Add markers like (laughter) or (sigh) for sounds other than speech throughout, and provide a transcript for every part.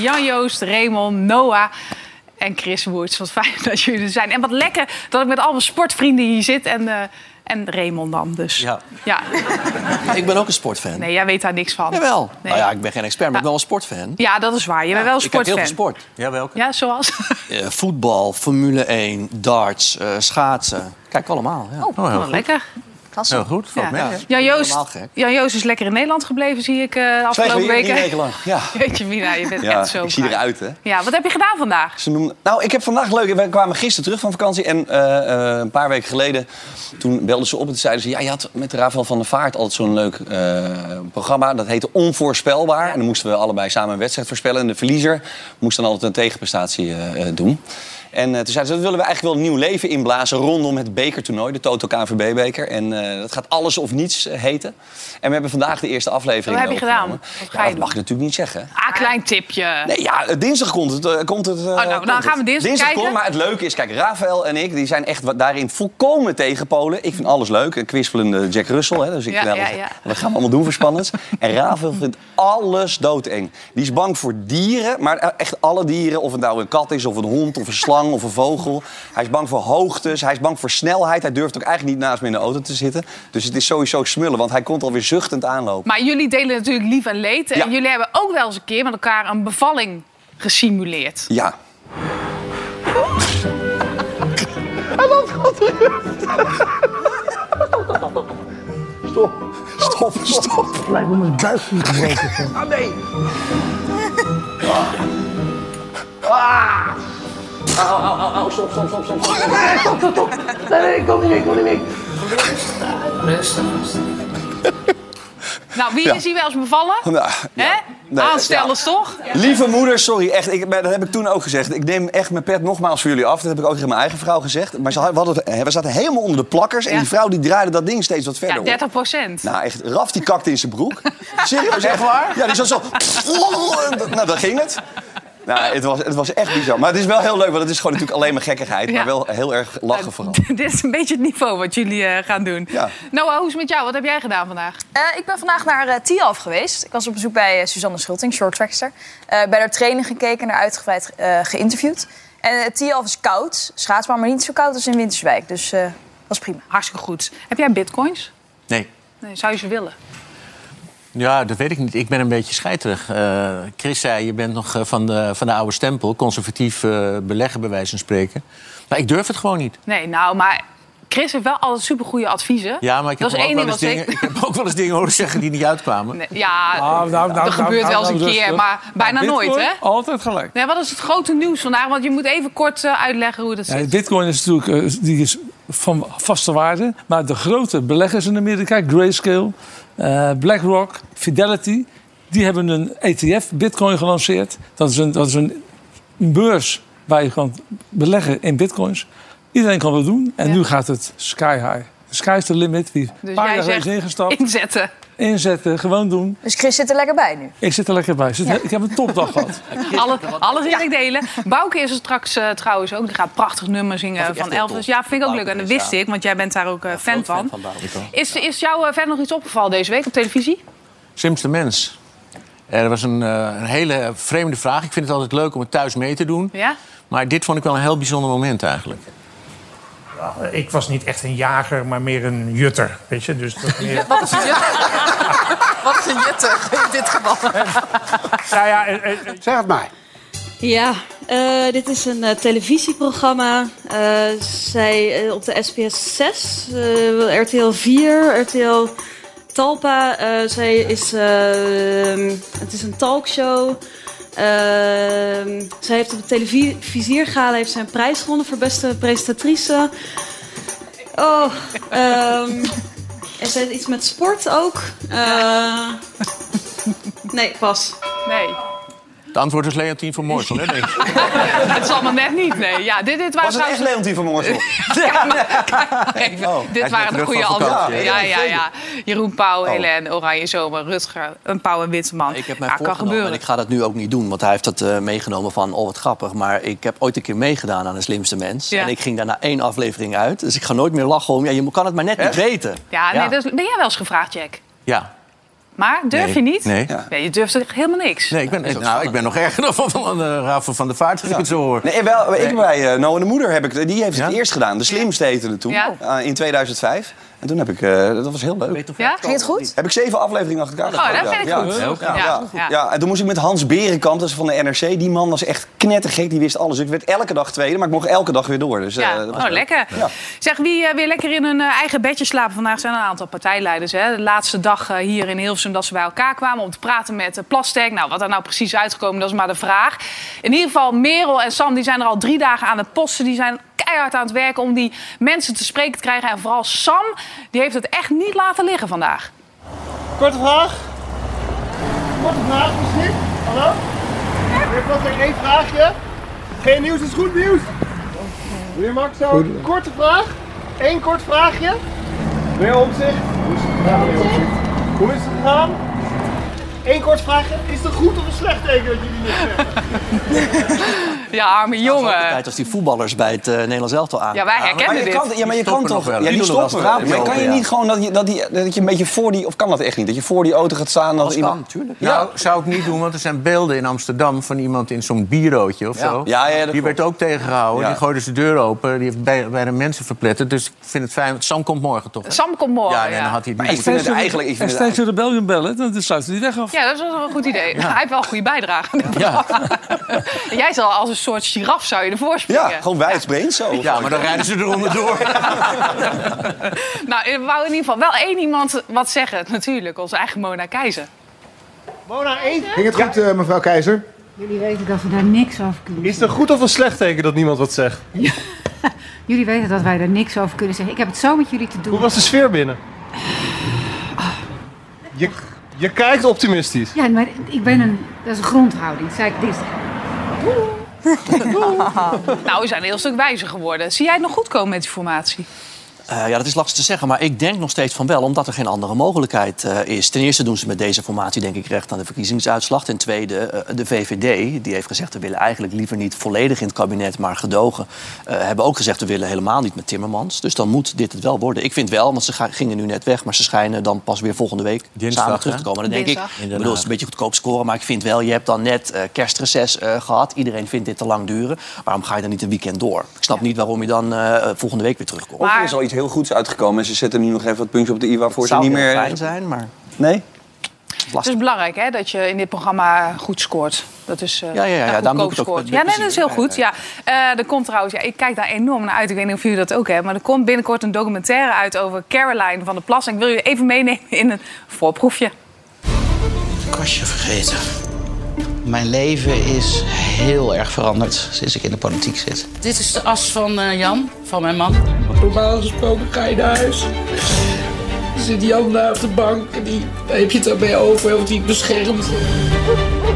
Jan-Joost, Raymond, Noah en Chris Woerts. Wat fijn (laughs) dat jullie er zijn. En wat lekker dat ik met al mijn sportvrienden hier zit. En, eh, en Raymond dan dus. Ja. ja. (laughs) Ik ben ook een sportfan. Nee, jij weet daar niks van. Jawel. Nee. Nou ja, ik ben geen expert, maar ik ben wel een sportfan. Ja, dat is waar. Je bent wel een ik heb heel sportfan. veel sport. Ja, welke? Ja, zoals? (laughs) Eh, voetbal, Formule 1, darts, eh, schaatsen. Kijk allemaal. Ja. Oh, heel wat goed. lekker. Heel goed, valt Ja. mee. hè? Jan-Joost helemaal gek. Jan-Joost is lekker in Nederland gebleven, zie ik eh, de afgelopen Twee weken. weken lang. Ja. (laughs) Jeetje Mina, je bent Ja, echt zo ik zie eruit, hè. Ja, wat heb je gedaan vandaag? Ze noemen... Nou, ik heb vandaag leuk. We kwamen gisteren terug van vakantie. En eh, eh, een paar weken geleden, toen belden ze op en zeiden ze... Ja, je had met Rafael van der Vaart altijd zo'n leuk eh, programma. Dat heette Onvoorspelbaar. En dan moesten we allebei samen een wedstrijd voorspellen. En de verliezer moest dan altijd een tegenprestatie doen. En eh, toen zeiden ze, dat willen we eigenlijk wel een nieuw leven inblazen... rondom het bekertoernooi, de Toto KNVB-beker. En eh, dat gaat alles of niets eh, heten. En we hebben vandaag de eerste aflevering Wat heb je gedaan? Wat ga Ja, je dat mag ik natuurlijk niet zeggen. Klein tipje. Nee, ja, dinsdag komt het. eh, komt het eh, nou, dan gaan we het. dinsdag kijken. komt, maar het leuke is, kijk, Rafael en ik die zijn echt wat- daarin volkomen tegen Polen. Ik vind alles leuk. Een kwispelende Jack Russell, hè, dus ik Ja. Wat gaan we allemaal doen voor spannends? en Rafael vindt alles doodeng. Die is bang voor dieren, maar echt alle dieren. Of het nou een kat is, of een hond, of een slang, of een vogel. Hij is bang voor hoogtes, hij is bang voor snelheid. Hij durft ook eigenlijk niet naast me in de auto te zitten. Dus het is sowieso smullen, want hij komt alweer zuchtend aanlopen. Maar jullie delen natuurlijk lief en leed. En jullie hebben ook wel eens een keer met elkaar een bevalling gesimuleerd. Ja. Stop, stop, stop. Lijkt me mijn buik niet gebroken. Ah, nee. Au, au, au, au, stop, stop, stop, stop. stop. Stop, stop, stop. Nee, nee, ik kom niet meer, ik kom niet meer. Nou, wie Ja. is hier wel eens bevallen? Nou, Hè? Nee, Aanstellers toch? Lieve moeder, sorry, echt, ik, dat heb ik toen ook gezegd. Ik neem echt mijn pet nogmaals voor jullie af. Dat heb ik ook tegen mijn eigen vrouw gezegd. Maar ze had- we, hadden, we zaten helemaal onder de plakkers. En die vrouw die draaide dat ding steeds wat verder Ja, op. 30 procent. Nou, echt, Raf die kakte in zijn broek. (laughs) Serieus, echt waar? Ja, die zat zo... (laughs) Nou, dan ging het. Nou, het was, het was echt bizar. Maar het is wel heel leuk, want het is gewoon natuurlijk alleen maar gekkigheid. Ja. Maar wel heel erg lachen vooral. (laughs) Dit is een beetje het niveau wat jullie eh, gaan doen. Ja. Noah, hoe is het met jou? Wat heb jij gedaan vandaag? Eh, ik ben vandaag naar uh, Tialf geweest. Ik was op bezoek bij eh, Suzanne Schulting, shorttrackster. Eh bij haar training gekeken, naar uitgebreid eh, geïnterviewd. En uh, Tialf is koud, schaatsbaan, maar niet zo koud als in Winterswijk. Dus eh was prima. Hartstikke goed. Heb jij bitcoins? Nee. Nee, zou je ze willen? Ja, dat weet ik niet. Ik ben een beetje scheiterig. Eh, Chris zei, je bent nog eh, van de, van de oude stempel. Conservatief eh, beleggen, bij wijze van spreken. Maar ik durf het gewoon niet. Nee, nou, maar Chris heeft wel altijd supergoeie adviezen. Ja, maar ik heb, dat is ook één wel ding eens wat dingen, (laughs) ik heb ook wel eens dingen horen zeggen die niet uitkwamen. Nee, ja, Nou, nou, nou, dat gebeurt nou, wel eens nou, een keer, rustig. maar bijna Bitcoin, nooit, hè? Altijd gelijk. Nee, wat is het grote nieuws vandaag? Want je moet even kort uitleggen hoe dat Ja, zit. Bitcoin is natuurlijk die is van vaste waarde. Maar de grote beleggers in Amerika, Grayscale, eh, BlackRock, Fidelity... die hebben een ETF, Bitcoin, gelanceerd. Dat is een, dat is een, beurs waar je kan beleggen in Bitcoins. Iedereen kan dat doen. En Ja. nu gaat het sky high. The sky is the limit. Wie Dus paar jij jaar is ingestapt. inzetten. Inzetten, gewoon doen. Dus Chris zit er lekker bij nu. Ik zit er lekker bij. Zit- Ik heb een topdag gehad. (laughs) Alle, alles wil ik delen. Bouke is er straks eh, trouwens ook. Die gaat prachtig nummer zingen van Elvis. Ja, vind ik ook leuk. En dat is, wist ja. ik, want jij bent daar ook eh, fan van. Is, is jou eh, verder nog iets opgevallen deze week op televisie? Slimste mens. Er was een, eh, een hele vreemde vraag. Ik vind het altijd leuk om het thuis mee te doen. Ja? Maar dit vond ik wel een heel bijzonder moment eigenlijk. Ik was niet echt een jager, maar meer een jutter. Weet je? Dus dat meer... Wat is een jutter? (laughs) Wat is een jutter in dit geval? nou ja, eh, eh, Zeg het maar. Ja, eh, dit is een eh, televisieprogramma. Eh, zij eh, op de SBS 6, eh, RTL 4, RTL Talpa. Eh, zij is, eh, het is een talkshow. Eh, zij heeft op de televisiergala heeft zij een prijs gewonnen voor beste presentatrice. Oh, ehm en zij iets met sport ook. Eh, nee, pas. Nee. Het antwoord is Leontien van Moorsel, hè, denk ik. (laughs) Het zal me net niet, nee. Ja, dit, dit waren Was het echt trouwens- Leontien van Moorsel? (laughs) (laughs) Kijk maar, kijk maar even. Oh, dit waren de goede antwoorden. Ja, ja, ja. Jeroen Pauw, Oh. Helen, Oranje Zomer, Rutger, een Pauw en Witteman. Ik heb mij ja, kan gebeuren. en ik ga dat nu ook niet doen. Want hij heeft dat eh, meegenomen van, oh wat grappig. Maar ik heb ooit een keer meegedaan aan de slimste mens. Ja. En ik ging daarna één aflevering uit. Dus ik ga nooit meer lachen om, ja, je kan het maar net niet weten. Ja, nee, ben jij wel eens gevraagd, Jack? Ja. Maar durf Nee. je niet? Nee. Ja, je durft echt helemaal niks. Nee, ik ben, nou, ik ben nog erger (laughs) dan van, uh, Rafael van der Vaart, als ik het zo hoor. Nee, wel, ik bij uh, Noah de Moeder heb ik, die heeft het Ja? eerst gedaan. De slimste het toen, Ja. uh, in 2005. En toen heb ik, uh, dat was heel leuk. Ja? Ging het goed? Heb ik zeven afleveringen achter elkaar Oh, gedaan. dat vind ik ja. goed. Ja, ja, Ja, ja. ja. Ja, en toen moest ik met Hans Berenkamp, dat is van de NRC. Die man was echt knettergek, die wist alles. Ik werd elke dag tweede, maar ik mocht elke dag weer door. Dus, Ja, eh, dat was oh, lekker. Ja. Zeg, wie eh, weer lekker in hun eh, eigen bedje slapen? Vandaag zijn er een aantal partijleiders. Hè? De laatste dag eh, hier in Hilversum dat ze bij elkaar kwamen om te praten met uh, Plastek. Nou, wat er nou precies uitgekomen, dat is maar de vraag. In ieder geval, Merel en Sam die zijn er al drie dagen aan het posten. Die zijn keihard aan het werken om die mensen te spreken te krijgen. En vooral Sam, die heeft het echt niet laten liggen vandaag. Korte vraag. Korte vraag misschien. Hallo? Meneer Plastek, één vraagje. Geen nieuws is goed nieuws. Meneer Max, zo een korte vraag. Eén kort vraagje. Meneer Omtzigt. Hoe is het gegaan, meneer Omtzigt? Hoe is het gegaan? Eén kort vraagje. Is het een goed of een slecht teken dat jullie niks zeggen? (laughs) Ja, arme jongen. Tijd als die voetballers bij het uh, Nederlands elftal aan. Ja, wij herkennen je dit. kan, ja, maar je Die kan toch... Ja, Die stoppen Maar kan je niet gewoon dat je, dat, die, dat je een beetje voor die... Of kan dat echt niet? Dat je voor die auto gaat staan... Dat Dat iemand... kan, natuurlijk. Nou, zou ik niet doen, want er zijn beelden in Amsterdam van iemand in zo'n bierootje of Ja. zo. Ja, ja, dat die werd ook tegengehouden. Ja. Die gooide zijn deur open. Die heeft bij- bijna mensen verpletterd. Dus ik vind het fijn. Sam komt morgen toch? hè? Sam komt morgen. Ja, Ja, nee, dan had hij het Maar niet ik vind het eigenlijk... En steeds de Rebellion bellen, dan sluiten die weg af. Ja, dat is wel een goed idee. Hij heeft wel een goede bijdrage. Ja. (laughs) Jij zal als een soort giraf zou je ervoor springen. ja, gewoon wijdbeens zo. Ja, maar dan rijden ze eronder door. (laughs) Nou, ik wou in ieder geval wel één iemand wat zeggen. Natuurlijk, onze eigen Mona Keizer. Mona, één. Ging het goed, eh, mevrouw Keizer? Jullie weten dat we daar niks over kunnen Is het een goed of een slecht teken dat niemand wat zegt? (laughs) Jullie weten dat wij daar niks over kunnen zeggen. Ik heb het zo met jullie te doen. Hoe was de sfeer binnen? Je, je kijkt optimistisch. Ja, maar ik ben een... Dat is een grondhouding. Dat zei ik dinsdag. (laughs) Nou, we zijn een heel stuk wijzer geworden. Zie jij het nog goed komen met die formatie? Uh, ja, dat is lastig te zeggen, maar ik denk nog steeds van wel, omdat er geen andere mogelijkheid uh, is. Ten eerste doen ze met deze formatie denk ik recht aan de verkiezingsuitslag. Ten tweede, uh, de VVD, die heeft gezegd... we willen eigenlijk liever niet volledig in het kabinet, maar gedogen. hebben ook gezegd, we willen helemaal niet met Timmermans. Dus dan moet dit het wel worden. Ik vind wel, want ze gingen nu net weg... maar ze schijnen dan pas weer volgende week Dinsdag, samen terug te komen. Dan denk Dinsdag. ik, ik bedoel, het is een beetje goedkoop scoren... maar ik vind wel, je hebt dan net uh, kerstreces uh, gehad. Iedereen vindt dit te lang duren. Waarom ga je dan niet een weekend door? Ik snap niet waarom je dan uh, volgende week weer terugkomt. Of heel goeds uitgekomen en ze zetten nu nog even wat puntjes op de i waarvoor ze niet meer... fijn zijn, maar Nee? Het is belangrijk hè, dat je in dit programma goed scoort. Dat is uh, Ja, ja, ja, het ook scoort. Ja, nee, dat is heel Ja, goed. Ja. Uh, er komt trouwens, ja, ik kijk daar enorm naar uit. Ik weet niet of jullie dat ook hebben. Maar er komt binnenkort een documentaire uit over Caroline van der Plas. En ik wil jullie even meenemen in een voorproefje. Ik was je vergeten. Mijn leven is heel erg veranderd sinds ik in de politiek zit. Dit is de as van uh, Jan, van mijn man. Normaal gesproken ga je naar huis. Dan zit Jan daar op de bank en die, daar heb je het erbij over of die beschermt.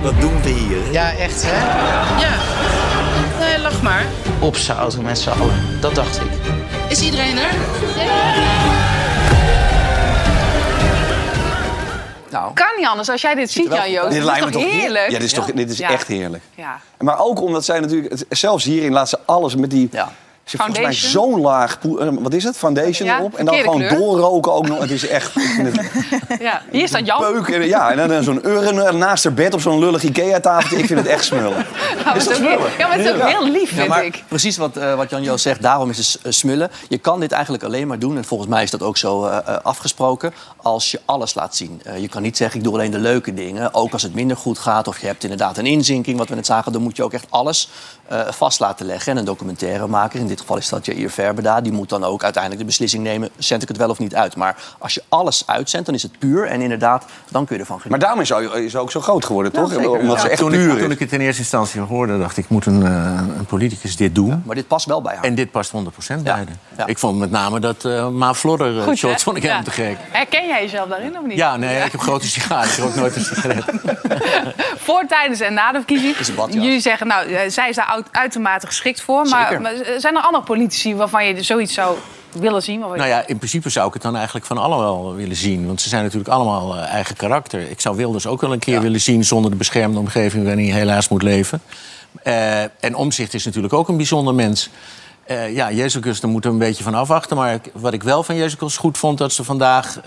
Wat doen we hier? Ja, echt hè? Ja. Nee, lach maar. Opzouten met z'n allen, dat dacht ik. Is iedereen er? Nou, Kan niet anders als jij dit ziet, Jan Joost. Dit Dit lijkt is me toch toch heer- heerlijk? Ja, dit is, toch, dit is Ja. echt heerlijk. Ja. Maar ook omdat zij natuurlijk, zelfs hierin laat ze alles met die. Ja. Ze heeft volgens mij zo'n laag, eh, wat is het, foundation Ja, erop. En dan gewoon kleur. doorroken ook nog. Het is echt, het (laughs) Ja. Hier staat Jan. peuk. En, ja, en dan eh, zo'n urn naast haar bed op zo'n lullig Ikea-tafeltje. Ik vind het echt smullen. (laughs) Nou, is ook heel, ja, maar het is ook heel lief, Ja, vind maar ik. precies wat, uh, wat Jan Joost zegt, daarom is het uh, smullen. Je kan dit eigenlijk alleen maar doen, en volgens mij is dat ook zo uh, afgesproken, als je alles laat zien. Uh, je kan niet zeggen, ik doe alleen de leuke dingen. Ook als het minder goed gaat, of je hebt inderdaad een inzinking, wat we net zagen, dan moet je ook echt alles uh, vast laten leggen. En een documentairemaker, in dit geval is dat Jair Verbeda, die moet dan ook uiteindelijk de beslissing nemen, zend ik het wel of niet uit. Maar als je alles uitzendt, dan is het puur en inderdaad, dan kun je ervan genieten. Maar daarom is ze is ook zo groot geworden, toch? Omdat Ja, ze echt toen, puur ik, is. toen ik het in eerste instantie hoorde, dacht ik... moet een, eh, een politicus dit doen? Maar dit past wel bij haar. En dit past 100% bij haar. Ja. Ik vond met name dat uh, Ma Flodder uh, Goed, shot hè? vond ik helemaal te gek. Herken jij jezelf daarin of niet? Ja, nee, ik heb grote sigaren. Ik rook nooit een sigaret. (laughs) Voor, tijdens en na de verkiezing. Jullie zeggen, nou, eh, zij is daar uit- uitermate geschikt voor. Maar, zijn er andere politici waarvan je zoiets zou willen zien? Nou ja, in principe zou ik het dan eigenlijk van allemaal willen zien. Want ze zijn natuurlijk allemaal eh, eigen karakter. Ik zou Wilders ook wel een keer willen zien... zonder de beschermde omgeving waarin hij helaas moet leven. Eh, en Omzicht is natuurlijk ook een bijzonder mens. Eh, ja, Jezus, daar moeten we een beetje van afwachten. Maar ik- wat ik wel van Jezus goed vond... dat ze vandaag eh,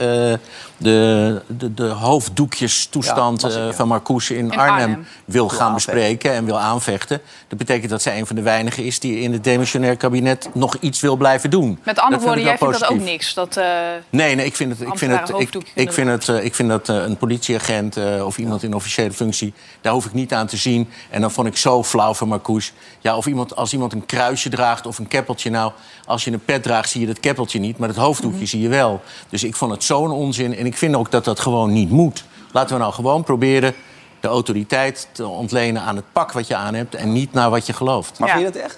de, de, de hoofddoekjestoestand Ja, eh, ja. van Marcouche in, In Arnhem, Arnhem. wil gaan aanvechten. bespreken en wil aanvechten. Dat betekent dat zij een van de weinigen is... die in het demissionair kabinet nog iets wil blijven doen. Met andere woorden, jij vindt dat ook niks. Dat, Nee, nee, ik vind het. Ik vind het. Ik, vind het. Ik vind dat een politieagent of iemand in officiële functie. Daar hoef ik niet aan te zien. En dan vond ik zo flauw van Marcouche. Ja, of iemand als iemand een kruisje draagt of een keppeltje. Nou, als je een pet draagt, zie je dat keppeltje niet, maar het hoofddoekje Mhm. zie je wel. Dus ik vond het zo'n onzin. En ik vind ook dat dat gewoon niet moet. Laten we nou gewoon proberen de autoriteit te ontlenen aan het pak wat je aan hebt en niet naar wat je gelooft. Maar Ja. vind je dat echt?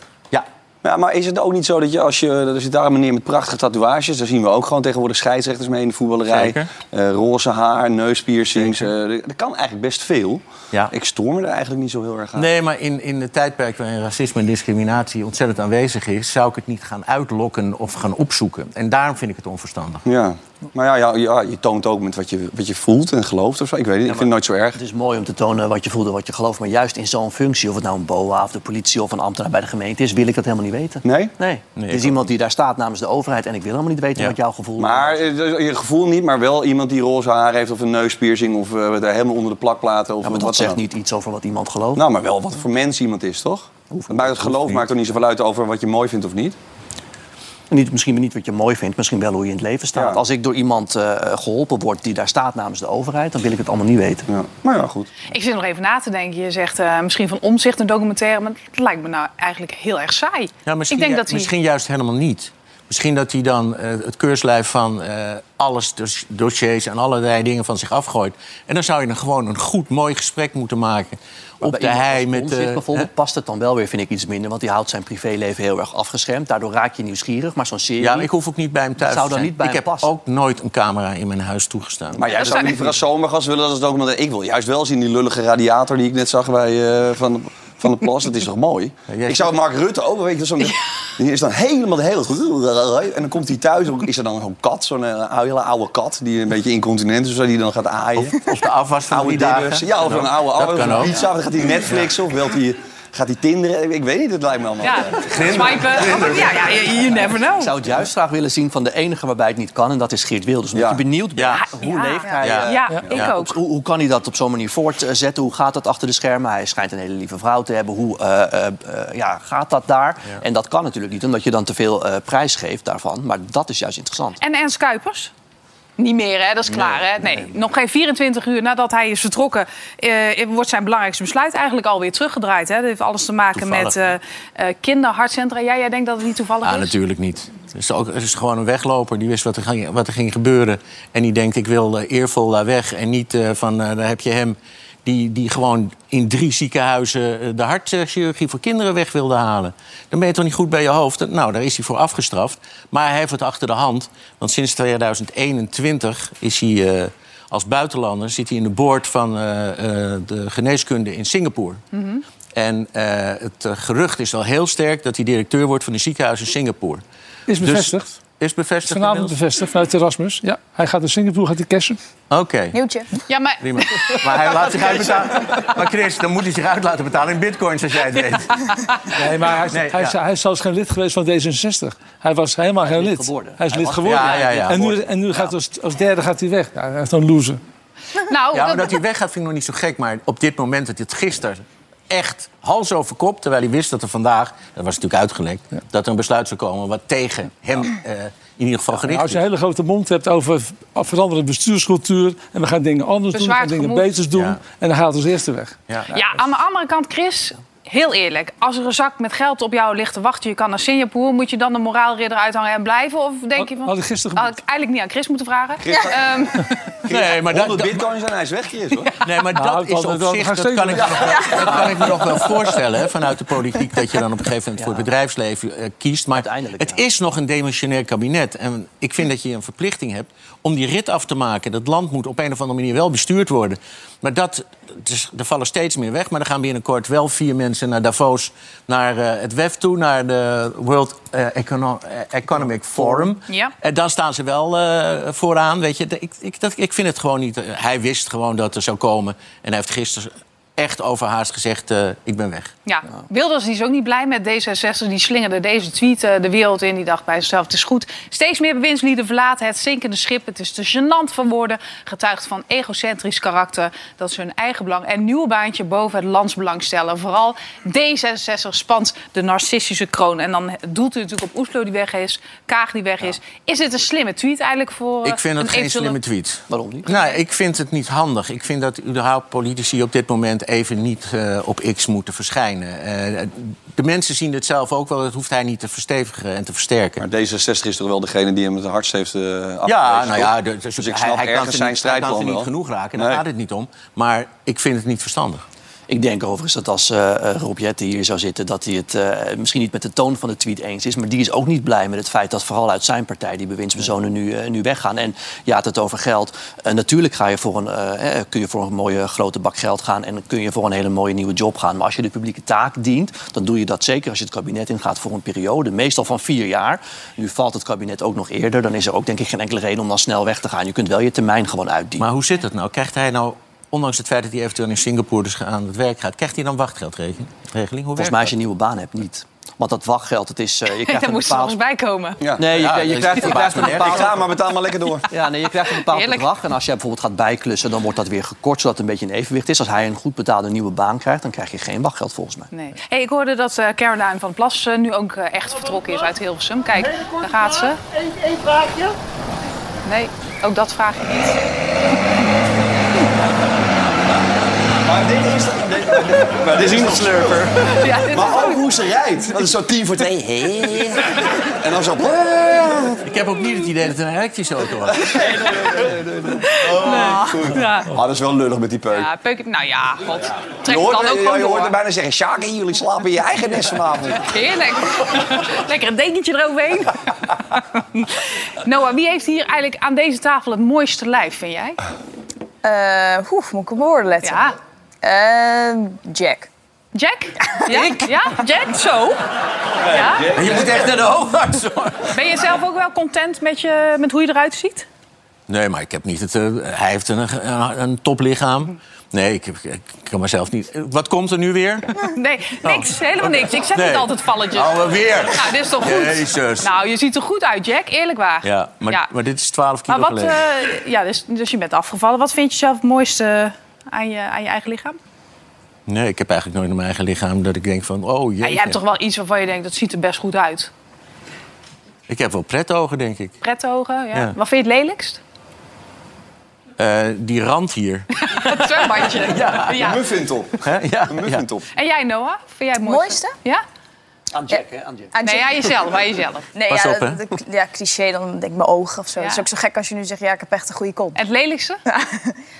Ja. Maar is het ook niet zo dat je als je... Er zit daar een meneer met prachtige tatoeages. Daar zien we ook gewoon tegenwoordig scheidsrechters mee in de voetballerij. Eh, roze haar, neuspiercings. er er kan eigenlijk best veel. Ja. Ik stoor me er eigenlijk niet zo heel erg aan. Nee, maar in, in het tijdperk waarin racisme en discriminatie ontzettend aanwezig is, zou ik het niet gaan uitlokken of gaan opzoeken. En daarom vind ik het onverstandig. Ja. Maar ja, ja, ja, je toont ook met wat je, wat je voelt en gelooft of zo. Ik weet niet, ik vind het nooit zo erg. Het is mooi om te tonen wat je voelt en wat je gelooft. Maar juist in zo'n functie, of het nou een BOA of de politie of een ambtenaar bij de gemeente is, wil ik dat helemaal niet weten. Nee? Nee. Nee, het is iemand die daar staat namens de overheid en ik wil helemaal niet weten Ja. wat jouw gevoel Maar is. eh, je gevoel niet, maar wel iemand die roze haar heeft of een neuspiercing of eh, daar helemaal onder de plakplaten. Of Ja, maar wat dat dan zegt niet iets over wat iemand gelooft. Nou, maar wel wat voor mens iemand is, toch? Buiten het geloof maakt toch niet zoveel uit over wat je mooi vindt of niet? Niet, misschien niet wat je mooi vindt, misschien wel hoe je in het leven staat. Ja. Als ik door iemand eh, geholpen word die daar staat namens de overheid, dan wil ik het allemaal niet weten. Ja. Maar ja, goed. ik zit nog even na te denken. Je zegt eh, misschien van omzicht een documentaire. Maar dat lijkt me nou eigenlijk heel erg saai. Ja, misschien, ik denk dat hij... misschien juist helemaal niet. Misschien dat hij dan eh, het keurslijf van eh, alles, dus dossiers en allerlei dingen van zich afgooit. En dan zou je dan gewoon een goed, mooi gesprek moeten maken. Maar op bij de hei met... Omtzigt eh, bijvoorbeeld hè? past het dan wel weer, vind ik, iets minder. Want die houdt zijn privéleven heel erg afgeschermd. Daardoor raak je nieuwsgierig. Maar zo'n serie... ja, ik hoef ook niet bij hem thuis zou te dan niet bij ik hem heb passen. ook nooit een camera in mijn huis toegestaan. Maar jij Dat zou liever als zomergast willen als het ook nog... Ik wil juist wel zien die lullige radiator die ik net zag bij eh, Van, van de Plas. Dat is toch mooi? ik zou Mark Rutte ook, weet je, zo'n... Die is dan helemaal de hele... En dan komt hij thuis, is er dan zo'n kat, zo'n eh, hele oude kat... die een beetje incontinent is, die dan gaat aaien. Of de afwas van oude drie dagen. Ja, of Dat een oude kan ook. pizza. Dan gaat hij Netflixen of wilt hij, gaat hij tinderen. Ik weet niet, het lijkt me allemaal... Ja, swipen. Ja, ja, you never know. Ik zou het juist graag willen zien van de enige waarbij het niet kan. En dat is Geert Wilders. Omdat je benieuwd bent. Ja. Hoe leeft hij? Ja. eh, Ja, ik ook. Hoe, hoe kan hij dat op zo'n manier voortzetten? Hoe gaat dat achter de schermen? Hij schijnt een hele lieve vrouw te hebben. Hoe eh, eh, ja, gaat dat daar? En dat kan natuurlijk niet, omdat je dan te veel eh, prijs geeft daarvan. Maar dat is juist interessant. En Ernst Kuipers? Niet meer, hè? Dat is klaar, hè? Nee, nog geen 24 uur nadat hij is vertrokken... eh, wordt zijn belangrijkste besluit eigenlijk alweer teruggedraaid. Hè? Dat heeft alles te maken Toevallig. met eh eh kinderhartcentra. Ja, jij denkt dat het niet toevallig Ah, is? natuurlijk niet. Het is, ook, het is gewoon een wegloper. Die wist wat er ging, wat er ging gebeuren. En die denkt, ik wil eh, eervol daar weg. En niet eh, van, eh, daar heb je hem... Die, die gewoon in drie ziekenhuizen eh, de hartchirurgie voor kinderen weg wilde halen. Dan ben je toch niet goed bij je hoofd? Nou, daar is hij voor afgestraft. Maar hij heeft het achter de hand. Want sinds 2021 is hij eh, als buitenlander... zit hij in de board van eh, eh, de geneeskunde in Singapore. En eh, het gerucht is al heel sterk dat hij directeur wordt van een ziekenhuis in Singapore. Is Dus- bevestigd. Is bevestigd Vanavond inmiddels? bevestigd vanuit Erasmus. Ja, hij gaat naar Singapore, gaat hij cashen. Oké, Nieuwtje. Ja, maar prima. Maar hij laat zich uitbetalen. Maar Chris, dan moet hij zich uit laten betalen in bitcoins als jij het weet. Nee, maar hij, Nee, hij, ja. hij is zelfs geen lid geweest van D66. Hij was helemaal geen lid geworden. Hij is lid geworden. Ja, ja, ja. En nu, en nu gaat als, als derde gaat hij weg. Ja, hij is een loser. nou, Ja, maar dat- dat hij weggaat vind ik nog niet zo gek. Maar op dit moment dat hij het gisteren echt hals over kop... terwijl hij wist dat er vandaag, dat was natuurlijk uitgelekt... dat er een besluit zou komen wat tegen hem eh, in ieder geval Nou, gericht als je is. een hele grote mond hebt over veranderen bestuurscultuur... en we gaan dingen anders doen, we gaan dingen beters doen... Ja. en dan gaat het als eerste weg. Ja. ja, aan de andere kant, Chris... Heel eerlijk, als er een zak met geld op jou ligt te wachten... je kan naar Singapore, moet je dan de moraalridder uithangen en blijven? Of denk je van... Had ik gisteren Had ik eigenlijk niet aan Chris moeten vragen. Ehm, (laughs) Nee, maar dat, 100 dat- bitcoins en hij is weg, Chris, hoor. (laughs) Nee, maar Nou, dat is op zich, dat kan, ik me nog wel, dat kan ik me nog wel voorstellen hè, vanuit de politiek... dat je dan op een gegeven moment voor het bedrijfsleven eh, kiest. Maar Uiteindelijk, het ja. is nog een demissionair kabinet. En ik vind dat je een verplichting hebt om die rit af te maken. Dat land moet op een of andere manier wel bestuurd worden. Maar dat, er vallen steeds meer weg. Maar er gaan binnenkort wel vier mensen naar Davos... naar eh, het WEF toe, naar de World eh, Econo- eh, Economic Forum. Ja. En dan staan ze wel vooraan, weet je. Ik, ik, dat, ik vind het gewoon niet... hij wist gewoon dat er zou komen. En hij heeft gisteren echt overhaast gezegd, eh, ik ben weg. Ja, Wilders die is ook niet blij met D66. Die slingerde deze tweet eh, de wereld in. Die dacht bij zichzelf, het is goed. Steeds meer bewindslieden verlaten het zinkende schip. Het is te gênant van woorden. Getuigt van egocentrisch karakter. Dat ze hun eigen belang en nieuw baantje boven het landsbelang stellen. Vooral D66 spant de narcistische kroon. En dan doelt u natuurlijk op Oeslo die weg is. Kaag die weg is. Is dit een slimme tweet eigenlijk voor... eh, Ik vind een het geen eventuele- slimme tweet. Waarom niet? Nou, ik vind het niet handig. Ik vind dat überhaupt politici op dit moment even niet eh, op X moeten verschijnen. Eh, de mensen zien het zelf ook wel. Dat hoeft hij niet te verstevigen en te versterken. Maar D66 is toch wel degene die hem het hardst heeft afgewezen, Ja, nou ja, dus hij, ik snap hij kan ergens zijn hij kan strijdplan er niet genoeg raken. Daar Nee. gaat het niet om. Maar ik vind het niet verstandig. Ik denk overigens dat als eh, Rob Jetten hier zou zitten... dat hij het eh, misschien niet met de toon van de tweet eens is... maar die is ook niet blij met het feit dat vooral uit zijn partij... die bewindspersonen nu, nu weggaan. En had het over geld. Natuurlijk ga je voor een, eh, kun je voor een mooie grote bak geld gaan... en kun je voor een hele mooie nieuwe job gaan. Maar als je de publieke taak dient... dan doe je dat zeker als je het kabinet ingaat voor een periode. Meestal van vier jaar. Nu valt het kabinet ook nog eerder. Dan is er ook denk ik geen enkele reden om dan snel weg te gaan. Je kunt wel je termijn gewoon uitdienen. Maar hoe zit het nou? Krijgt hij nou, ondanks het feit dat hij eventueel in Singapore dus aan het werk gaat... krijgt hij dan wachtgeldregeling? Regeling? Hoe Volgens mij als je een nieuwe baan hebt, niet. Want dat wachtgeld, het is... eh, je (laughs) krijgt Daar een moest er nog bepaald... eens bij komen. Ja. Nee, je, Ja, je krijgt, je krijgt een bepaald... Ik ga maar betaal maar lekker door. Ja, nee, je krijgt een bepaald Heerlijk. bedrag. En als jij bijvoorbeeld gaat bijklussen, dan wordt dat weer gekort... zodat het een beetje in evenwicht is. Als hij een goed betaalde nieuwe baan krijgt... dan krijg je geen wachtgeld volgens mij. Nee. Hey, ik hoorde dat eh Caroline van Plas eh, nu ook echt vertrokken is uit Hilversum. Kijk, daar gaat ze. Eén, vraagje. Nee, ook dat vraag je niet. Maar dit is... Dit, dit, maar dit is een slurper. Ja, dit is Maar ook hoe ze rijdt. Dat is zo tien voor twee. En dan zo... Ik heb ook niet het idee dat het een elektrische auto was. Oh, goed. Ja. Dat is wel lullig met die peuk. Ja, peuk, nou ja, god. Je Trek hoort, dan ook je, gewoon je hoort er bijna zeggen... Sjaki, jullie slapen in je eigen nest vanavond. Heerlijk. Lekker een dekentje eroverheen. Noah, wie heeft hier eigenlijk aan deze tafel het mooiste lijf, vind jij? Eh, Oeh, moet ik op mijn woorden letten? Ja. Eh, Jack. Jack? Ja? Ja? Jack? Zo? Ja? Je moet echt naar de hoogarts. hoor. Ben je zelf ook wel content met, je, met hoe je eruit ziet? Nee, maar ik heb niet het... eh, hij heeft een, een, een toplichaam. Nee, ik, heb- ik kan mezelf niet... Wat komt er nu weer? Nee, niks. Helemaal niks. Ik zet Nee. niet altijd valletjes. Oh, weer. Nou, dit is toch goed? Jezus. Nou, je ziet er goed uit, Jack. Eerlijk waar. Ja, maar, Ja. maar dit is 12 kilo Maar wat, geleden. eh, ja, dus, dus je bent afgevallen. Wat vind je zelf het mooiste aan je, aan je eigen lichaam? Nee, ik heb eigenlijk nooit naar mijn eigen lichaam dat ik denk van... Oh, Ja, jeetje. jij hebt toch wel iets waarvan je denkt, dat ziet er best goed uit. Ik heb wel pretogen, denk ik. Prettogen, ja. Ja. Wat vind je het lelijkst? Eh, die rand hier. (laughs) Het zwembadje. ja. Een muffintop. Hè? Ja, Een ja. muffintop. En jij, Noah? Vind jij het mooiste? Mooiste? Ja? Aan Jack, hè? Aan Jack. Nee, aan jezelf, aan jezelf. (laughs) Nee, Pas ja, op, hè? dat- dat- ja, cliché, dan denk ik mijn ogen of zo. Ja. Het is ook zo gek als je nu zegt, ja, ik heb echt een goede kont. En het lelijkste? (laughs)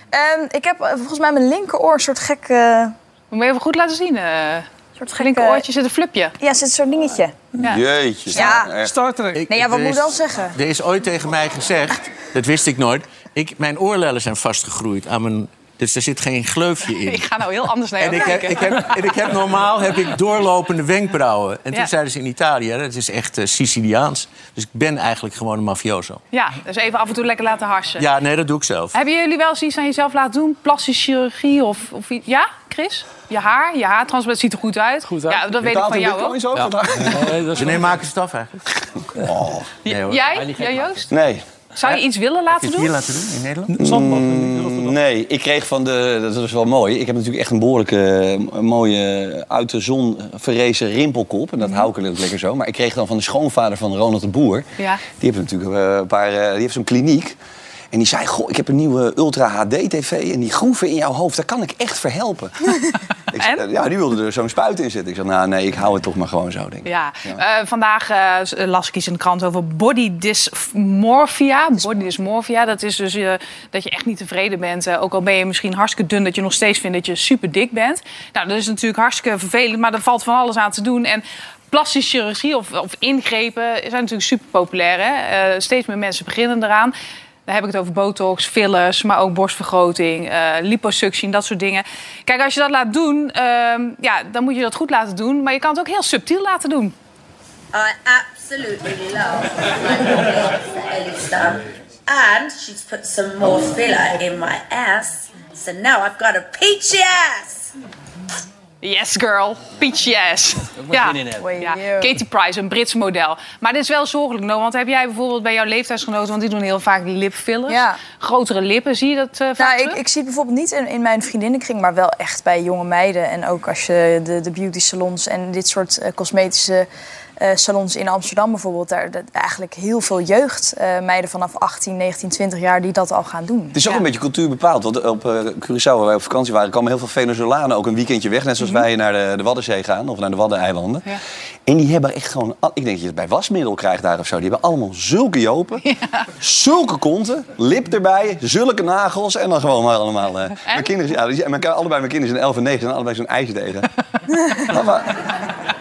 Ehm, ik heb eh, volgens mij mijn linkeroor een soort gek... eh, Moet je even goed laten zien. eh soort linkeroortje zit een flupje. Ja, zit zo'n dingetje. Ja. Jeetje. Ja. Echt. Star Trek. Ik- Nee, ja, wat er moet ik dan zeggen? Er is ooit tegen mij gezegd, dat wist ik nooit... Ik, mijn oorlellen zijn vastgegroeid aan mijn... Dus er zit geen gleufje in. (laughs) Ik ga nou heel anders naar jou En ik, heb, ik, heb, en ik heb normaal heb ik doorlopende wenkbrauwen. En toen Ja. zeiden ze in Italië, dat is echt eh, Siciliaans. Dus ik ben eigenlijk gewoon een mafioso. Ja, dus even af en toe lekker laten harsen. Ja, nee, dat doe ik zelf. Hebben jullie wel eens iets aan jezelf laten doen? Plastische chirurgie of, of iets? Ja, Chris? Je haar? Je haar trouwens, het ziet er goed uit. Goed uit. Ja, dat weet ik van jou ook. ook vandaag? Nee, dat is Wanneer maken ze het af eigenlijk? Nee, hoor. Jij? Jij, Joost? Nee. Zou je iets willen laten doen? hier laten doen in Nederland? zandbad. Nee, ik kreeg van de... Dat is wel mooi. Ik heb natuurlijk echt een behoorlijke eh, mooie uit de zon verrezen rimpelkop. En dat hou ik ook lekker zo. Maar ik kreeg dan van de schoonvader van Ronald de Boer. Ja. Die heeft natuurlijk eh, een paar... eh, die heeft zo'n kliniek. En die zei, goh, ik heb een nieuwe Ultra HD TV... en die groeven in jouw hoofd, daar kan ik echt verhelpen. (laughs) ik zei? Ja, die wilde er zo'n spuit in zitten. Ik zei, nou nee, ik hou het toch maar gewoon zo, denk ik. Ja, Eh, vandaag eh, las ik iets in de krant over body dysmorphia. Body dysmorphia, dat is dus eh, dat je echt niet tevreden bent. ook al ben je misschien hartstikke dun, dat je nog steeds vindt dat je super dik bent. Nou, dat is natuurlijk hartstikke vervelend, maar er valt van alles aan te doen. En plastische chirurgie of, of ingrepen zijn natuurlijk super populair. Hè? Steeds meer mensen beginnen eraan. Dan heb ik het over botox, fillers, maar ook borstvergroting, eh liposuctie dat soort dingen. Kijk, als je dat laat doen, ehm, ja, dan moet je dat goed laten doen. Maar je kan het ook heel subtiel laten doen. I absolutely love my little Ellie Star. And she's put some more filler in my ass. So now I've got a peachy ass. Yes, girl. Peach yes. hebben. Ja. Katie Price, een Brits model. Maar dit is wel zorgelijk, no, want heb jij bijvoorbeeld bij jouw leeftijdsgenoten... want die doen heel vaak die lipfillers. Ja. Grotere lippen, zie je dat eh, vaak Nou, ik, ik zie het bijvoorbeeld niet in, in mijn vriendinnenkring, maar wel echt bij jonge meiden. En ook als je de, de beauty salons en dit soort eh, cosmetische eh, salons in Amsterdam bijvoorbeeld, daar dat eigenlijk heel veel jeugd, eh, meiden vanaf 18, 19, 20 jaar, die dat al gaan doen. Het is ook een beetje cultuur bepaald. Want op eh, Curaçao, waar wij op vakantie waren, kwamen heel veel Venezolanen ook een weekendje weg. Net zoals wij naar de, de Waddenzee gaan of naar de Waddeneilanden. Ja. En die hebben echt gewoon... Ik denk dat je het bij wasmiddel krijgt daar of zo. Die hebben allemaal zulke jopen, zulke konten, lip erbij, zulke nagels. En dan gewoon maar allemaal... eh, mijn kinderen, ja, die- mijn, allebei mijn kinderen zijn 11 en 9 en allebei zo'n ijsdegen. (laughs) Mama,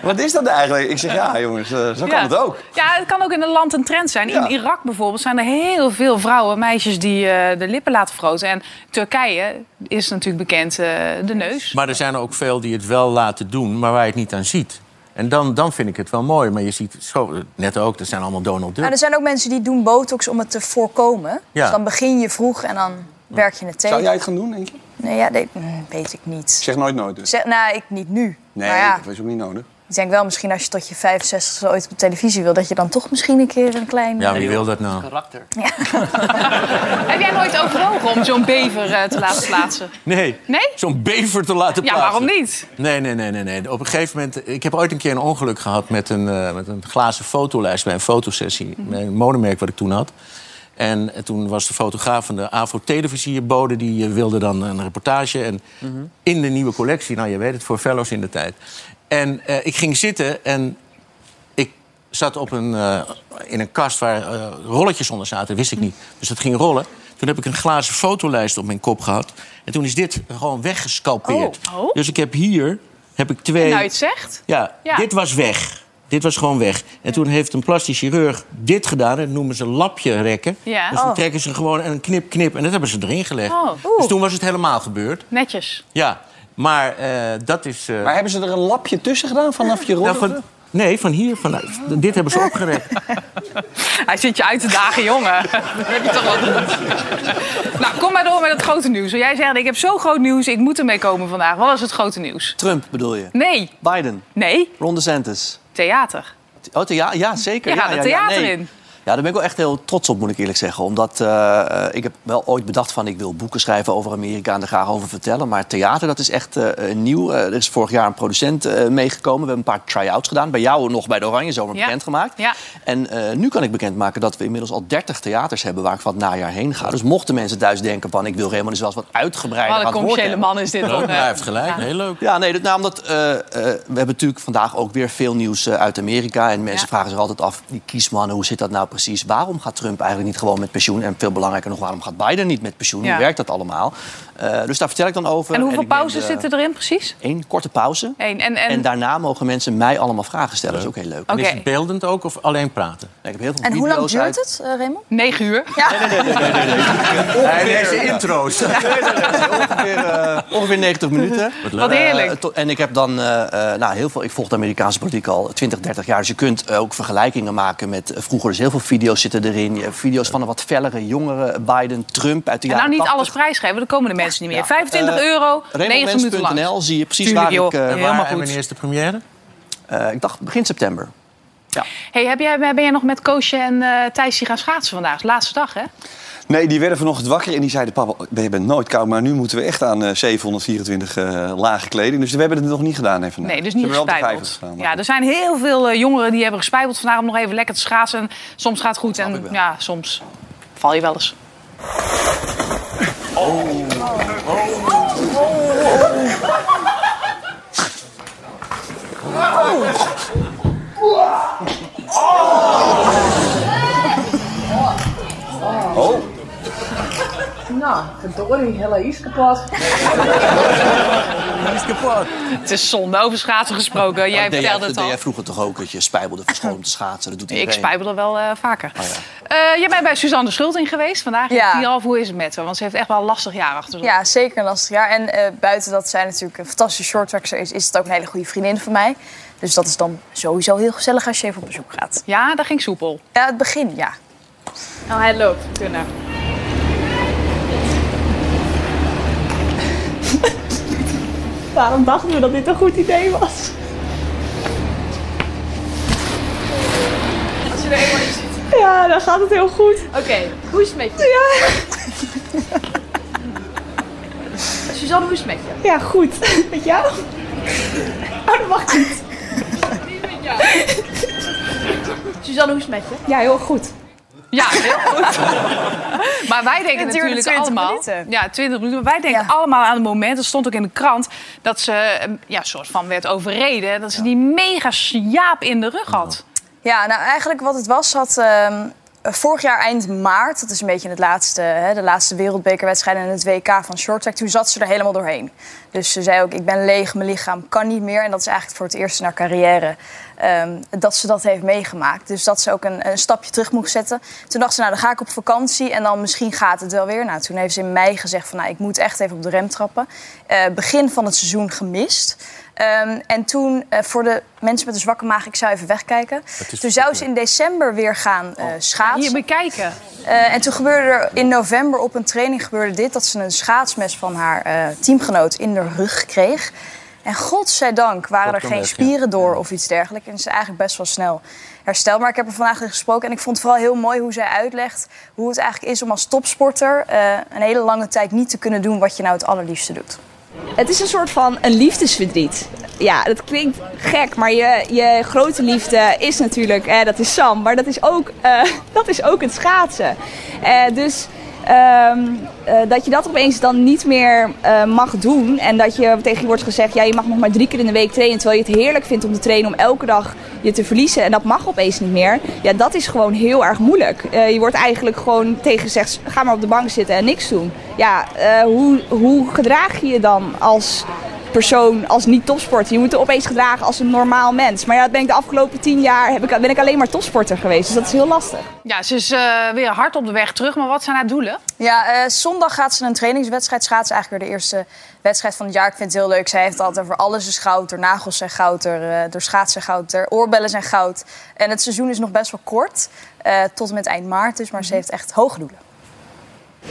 wat is dat eigenlijk? Ik zeg, ja jongens, eh, zo kan Ja. het ook. Ja, het kan ook in een land een trend zijn. In Irak bijvoorbeeld zijn er heel veel vrouwen, meisjes die eh, de lippen laten vergroten. En Turkije is natuurlijk bekend eh, de neus. Maar er zijn er ook veel die het wel laten doen, maar waar je het niet aan ziet. En dan, dan vind ik het wel mooi. Maar je ziet net ook, dat zijn allemaal Donald Duck. Maar er zijn ook mensen die doen botox om het te voorkomen. Ja. Dus dan begin je vroeg en dan werk je het tegen. Zou jij het gaan doen, denk je? Nee, ja, nee, mm, weet ik niet. Zeg nooit nooit dus. Zeg, nou, ik niet nu. Nee, maar ja, dat is ook niet nodig. Ik denk wel misschien als je tot je 65 ooit op televisie wil... dat je dan toch misschien een keer een klein... Ja, wie wil dat nou? Karakter. (laughs) Heb jij nooit overwogen om zo'n bever eh, te laten plaatsen? Nee. Nee? Zo'n bever te laten Ja, plaatsen. waarom niet? Nee, nee, nee, nee, nee. Op een gegeven moment... Ik heb ooit een keer een ongeluk gehad met een, eh, met een glazen fotolijst... bij een fotosessie, Mhm. bij een modemerk wat ik toen had. En toen was de fotograaf van de AVO-televisie boden... die eh, wilde dan een reportage. En in de nieuwe collectie, nou je weet het, voor fellows in de tijd. En eh, ik ging zitten en ik zat op een, eh, in een kast waar eh, rolletjes onder zaten. wist ik niet. Dus dat ging rollen. Toen heb ik een glazen fotolijst op mijn kop gehad. En toen is dit gewoon weggescalpeerd. Oh. Oh. Dus ik heb hier heb ik twee... Nou, je het zegt. Ja, Ja. dit was weg. Dit was gewoon weg. En toen heeft een plastisch chirurg dit gedaan. En dat noemen ze lapje rekken. Ja. Dus dan Oh. trekken ze gewoon een knip, knip. En dat hebben ze erin gelegd. Oh. Dus toen was het helemaal gebeurd. Netjes. Ja, maar eh, dat is... eh, Maar hebben ze er een lapje tussen gedaan vanaf je rol? nou, van, nee, van hier. Van, dit hebben ze opgerekt. (laughs) Hij zit je uit te dagen, jongen. (laughs) Dan heb je toch wat goed. Nou, kom maar door met het grote nieuws. Jij zegt, ik heb zo groot nieuws, ik moet ermee komen vandaag. Wat is het grote nieuws? Trump bedoel je? Nee. Biden? Nee. Ron DeSantis? Theater. Oh, thea ja, zeker. Je ja, gaat ja, ja, theater nee. in. Ja, daar ben ik wel echt heel trots op, moet ik eerlijk zeggen. Omdat eh, eh, ik heb wel ooit bedacht van ik wil boeken schrijven over Amerika en er graag over vertellen. Maar theater, dat is echt eh, nieuw. Eh, er is vorig jaar een producent eh, meegekomen. We hebben een paar try-outs gedaan. Bij jou nog bij de Oranje Zomer Ja. bekendgemaakt. Ja. En eh, nu kan ik bekendmaken dat we inmiddels al 30 theaters hebben waar ik van het najaar heen ga. Dus mochten mensen thuis denken van ik wil helemaal eens wel eens wat uitgebreider Wat een commerciële man is dit toch? hij heeft gelijk. Ja. Heel leuk. Ja, nee, dat, nou, omdat eh, eh, we hebben natuurlijk vandaag ook weer veel nieuws uit Amerika. En mensen Ja. vragen zich altijd af, die kiesmannen, hoe zit dat nou precies? Waarom gaat Trump eigenlijk niet gewoon met pensioen? En veel belangrijker nog, waarom gaat Biden niet met pensioen? Ja. Hoe werkt dat allemaal? Eh, dus daar vertel ik dan over. En hoeveel pauzes de- zitten erin precies? Eén korte pauze. Eén. En, En, en, daarna mogen mensen mij allemaal vragen stellen. Dat is ook heel leuk. En is Oké. het beeldend ook of alleen praten? Ik heb heel veel En hoe lang duurt uit- het, eh, Raymond? negen uur. Hij deze intro's. ongeveer, eh, ongeveer 90 minuten. Wat heerlijk. Eh, to- en ik heb dan nou, heel veel. Ik volg de Amerikaanse politiek al 20, 30 jaar. Dus je kunt ook vergelijkingen maken met vroeger. Dus heel veel video's zitten erin. Je hebt video's van een wat fellere, jongere Biden, Trump uit de En jaren nou niet 80. alles prijsgeven, dan komen de mensen niet meer. Ja. 25 Eh, euro, 9 minuten lang. Zie je precies waar ik... eh, En, Helemaal waar, en wanneer is de première? eh, ik dacht begin september. Ja. Hey, heb jij, ben jij nog met Koosje en eh Thijs die gaan schaatsen vandaag? Laatste dag, hè? Nee, die werden vanochtend wakker en die zeiden... papa, je bent nooit koud, maar nu moeten we echt aan eh, 724 eh, lage kleding. Dus we hebben het nog niet gedaan even. Nee, dus niet hebben gespijbeld. 50 gestaan, maar- Ja, er zijn heel veel eh, jongeren die hebben gespijbeld vandaag om nog even lekker te schaatsen. En soms gaat het goed en ja, soms val je wel eens. Oh, Nou, verdorie, hele is kapot. Is kapot. Het is zonde over schaatsen gesproken. Jij deed vertelde dat het al. jij vroeger toch ook dat je spijbelde voor school om te schaatsen? Dat doet Ik iedereen. spijbelde wel eh, vaker. Oh, Eh, jij bent bij Suzanne de Schulting geweest vandaag. Ja. Ja. Hoe is het met haar? Want ze heeft echt wel een lastig jaar achter zich. Ja, zeker een lastig jaar. En eh, buiten dat zij natuurlijk een fantastische shorttrackster is... is het ook een hele goede vriendin van mij. Dus dat is dan sowieso heel gezellig als je even op bezoek gaat. Ja, dat ging soepel. Ja, het begin, ja. Oh, hij loopt. Kunnen. (laughs) Daarom dachten we dat dit een goed idee was. Als je er eenmaal in zit. Ja, dan gaat het heel goed. Oké, hoe is het met je? Ja. (laughs) Suzanne, hoe is het met je? Ja, goed. Met jou? Oh, dat mag niet. Suzanne, hoe is het met je? Ja, heel goed. Ja, heel goed. (laughs) maar wij denken natuurlijk 20 allemaal... minuten. Ja, 20 minuten. Maar wij denken allemaal aan het moment, dat stond ook in de krant... dat ze eh, ja, soort van werd overreden. Dat ze die mega sjaap in de rug had. Ja, nou eigenlijk wat het was, had ehm, vorig jaar eind maart, dat is een beetje het laatste, hè, de laatste wereldbekerwedstrijd en het WK van shorttrack, toen zat ze er helemaal doorheen. Dus ze zei ook, ik ben leeg, mijn lichaam kan niet meer. En dat is eigenlijk voor het eerst in haar carrière ehm, dat ze dat heeft meegemaakt. Dus dat ze ook een, een stapje terug moest zetten. Toen dacht ze, nou dan ga ik op vakantie en dan misschien gaat het wel weer. Nou, toen heeft ze in mei gezegd van, nou ik moet echt even op de rem trappen. Eh, begin van het seizoen gemist. Ehm, en toen, eh, voor de mensen met een zwakke maag, ik zou even wegkijken. Toen zou ze in december weer gaan eh, schaatsen. Hier, bekijken. Eh, en toen gebeurde er in november op een training gebeurde dit... dat ze een schaatsmes van haar eh, teamgenoot in de rug kreeg. En godzijdank waren er geen spieren door of iets dergelijks. En ze is eigenlijk best wel snel hersteld. Maar ik heb er vandaag in gesproken en ik vond het vooral heel mooi hoe zij uitlegt... hoe het eigenlijk is om als topsporter eh, een hele lange tijd niet te kunnen doen... wat je nou het allerliefste doet. Het is een soort van een liefdesverdriet. Ja, dat klinkt gek, maar je, je grote liefde is natuurlijk, eh, dat is Sam, maar dat is ook, eh, (laughs) dat is ook het schaatsen. Eh, dus eh, dat je dat opeens dan niet meer eh, mag doen en dat je tegen je wordt gezegd, ja, je mag nog maar drie keer in de week trainen, terwijl je het heerlijk vindt om te trainen om elke dag je te verliezen en dat mag opeens niet meer. Ja, dat is gewoon heel erg moeilijk. Eh, je wordt eigenlijk gewoon tegen gezegd, ga maar op de bank zitten en niks doen. Ja, hoe, hoe gedraag je je dan als persoon, als niet-topsporter? Je moet je opeens gedragen als een normaal mens. Maar ja, dat ben ik de afgelopen tien jaar heb ik, ben ik alleen maar topsporter geweest. Dus dat is heel lastig. Ja, ze is eh, weer hard op de weg terug. Maar wat zijn haar doelen? Ja, eh, zondag gaat ze een trainingswedstrijd schaatsen. Eigenlijk weer de eerste wedstrijd van het jaar. Ik vind het heel leuk. Zij heeft het altijd over alles is goud. Haar nagels zijn goud. Haar, eh, haar schaatsen goud. Haar oorbellen zijn goud. En het seizoen is nog best wel kort. eh, tot en met eind maart dus. Maar ze heeft echt hoge doelen.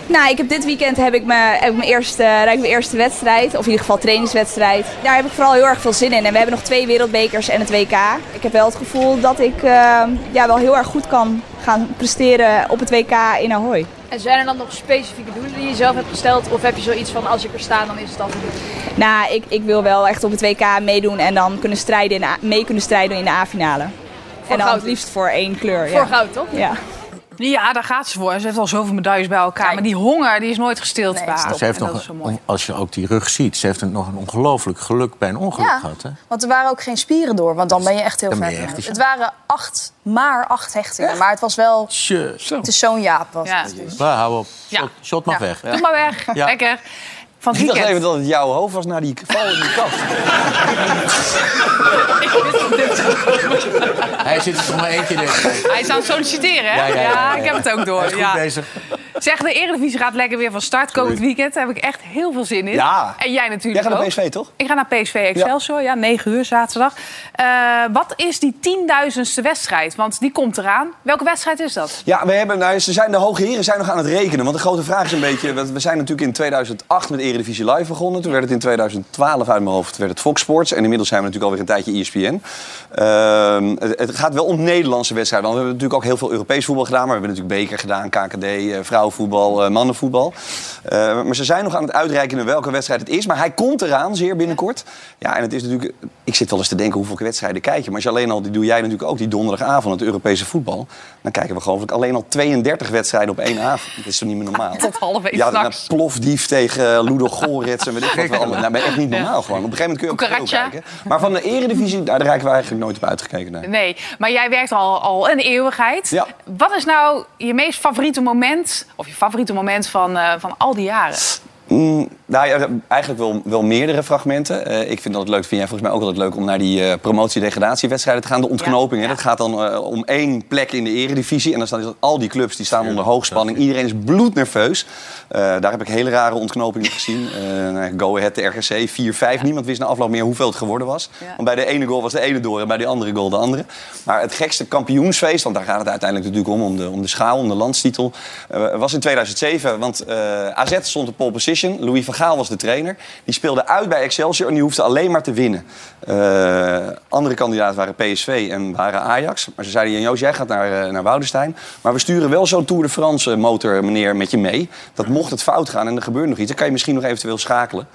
Nou, ik heb dit weekend heb ik, mijn, heb ik mijn, eerste, rijd ik mijn eerste wedstrijd. Of in ieder geval trainingswedstrijd. Daar heb ik vooral heel erg veel zin in. En we hebben nog twee wereldbekers en het WK. Ik heb wel het gevoel dat ik eh, ja, wel heel erg goed kan gaan presteren op het WK in Ahoy. En zijn er dan nog specifieke doelen die je zelf hebt gesteld? Of heb je zoiets van als ik er sta, dan is het al goed? Nou, ik, ik wil wel echt op het WK meedoen en dan kunnen strijden in mee kunnen strijden in de A-finale. En dan goud het liefst voor één kleur. Voor ja. goud, toch? Ja. Ja, daar gaat ze voor. Ze heeft al zoveel medailles bij elkaar. Maar die honger die is nooit gestild bij ze heeft En nog, als je ook die rug ziet, ze heeft nog een ongelooflijk geluk bij een ongeluk Ja. gehad. Hè? Want er waren ook geen spieren door. Want dan ben je echt heel ver. Het waren acht, maar acht hechtingen. Maar het was wel... Tje. Het is zo'n jaap. Was Ja. het dus. Hou op. Ja. Shot, shot mag Ja. weg. Doe maar weg. Ja. Lekker. Van het Ik dacht even dat het jouw hoofd was naar die val in die kast. Hij zit er toch maar één keer in. Hij is aan het solliciteren, hè? Ja, ja, ja, ja, ja. ik heb het ook door. Hij is goed ja. bezig. Zeg, de Eredivisie gaat lekker weer van start komend weekend. Daar heb ik echt heel veel zin in. Ja. En jij natuurlijk Jij gaat naar. PSV, toch? Ik ga naar PSV Excelsior, ja, 9 uur zaterdag. Eh, wat is die tienduizendste wedstrijd? Want die komt eraan. Welke wedstrijd is dat? Ja, we hebben, nou, ze zijn, de hoge heren zijn nog aan het rekenen. Want de grote vraag is een beetje... We zijn natuurlijk in 2008 met Eredivisie Live begonnen. Toen werd het in 2012 uit mijn hoofd werd het Fox Sports. En inmiddels zijn we natuurlijk alweer een tijdje ESPN. Ehm, het, het gaat wel om Nederlandse wedstrijden. Want we hebben natuurlijk ook heel veel Europees voetbal gedaan. Maar we hebben natuurlijk beker gedaan, KKD, eh, vrouwenvoetbal, eh, mannenvoetbal. Eh, maar ze zijn nog aan het uitrekenen welke wedstrijd het is. Maar hij komt eraan, zeer binnenkort. Ja, en het is natuurlijk... Ik zit wel eens te denken hoeveel wedstrijden kijk je. Maar als je alleen al, die doe jij natuurlijk ook, die donderdagavond, het Europese voetbal. Dan kijken we geloof ik alleen al 32 wedstrijden op één avond. Dat is toch niet meer normaal? (laughs) Tot half één Ja, nou, plofdief tegen eh, Ludo Gorets en weet ik wat we allemaal. Nou, ben echt niet normaal gewoon. Op een gegeven moment kun je ook kijken. Maar van de eredivisie, daar raken we eigenlijk nooit op uitgekeken. Nee. Nee, maar jij werkt al, al een eeuwigheid. Ja. Wat is nou je meest favoriete moment... of je favoriete moment van, eh, van al die jaren? Mm, nou ja, eigenlijk wel, wel meerdere fragmenten. Eh, ik vind dat het leuk, vind jij volgens mij ook altijd leuk om naar die eh promotie-degradatiewedstrijden te gaan. De ontknoping, hè, dat gaat dan eh, om één plek in de eredivisie. En dan staan al die clubs die staan onder hoogspanning. Iedereen is bloednerveus. Eh, daar heb ik hele rare ontknopingen gezien. Eh, nou, Go Ahead, de RGC, 4-5. Niemand wist na afloop meer hoeveel het geworden was. Want bij de ene goal was de ene door en bij de andere goal de andere. Maar het gekste kampioensfeest, want daar gaat het uiteindelijk natuurlijk om, om de, om de schaal, om de landstitel, eh, was in 2007. Want eh, AZ stond op pole position. Louis van Gaal was de trainer. Die speelde uit bij Excelsior en die hoefde alleen maar te winnen. Eh, andere kandidaten waren PSV en waren Ajax. Maar ze zeiden, Jan Joos, jij gaat naar, uh, naar Woudenstein. Maar we sturen wel zo'n Tour de France motor meneer met je mee. Dat mocht het fout gaan en er gebeurt nog iets, dan kan je misschien nog eventueel schakelen.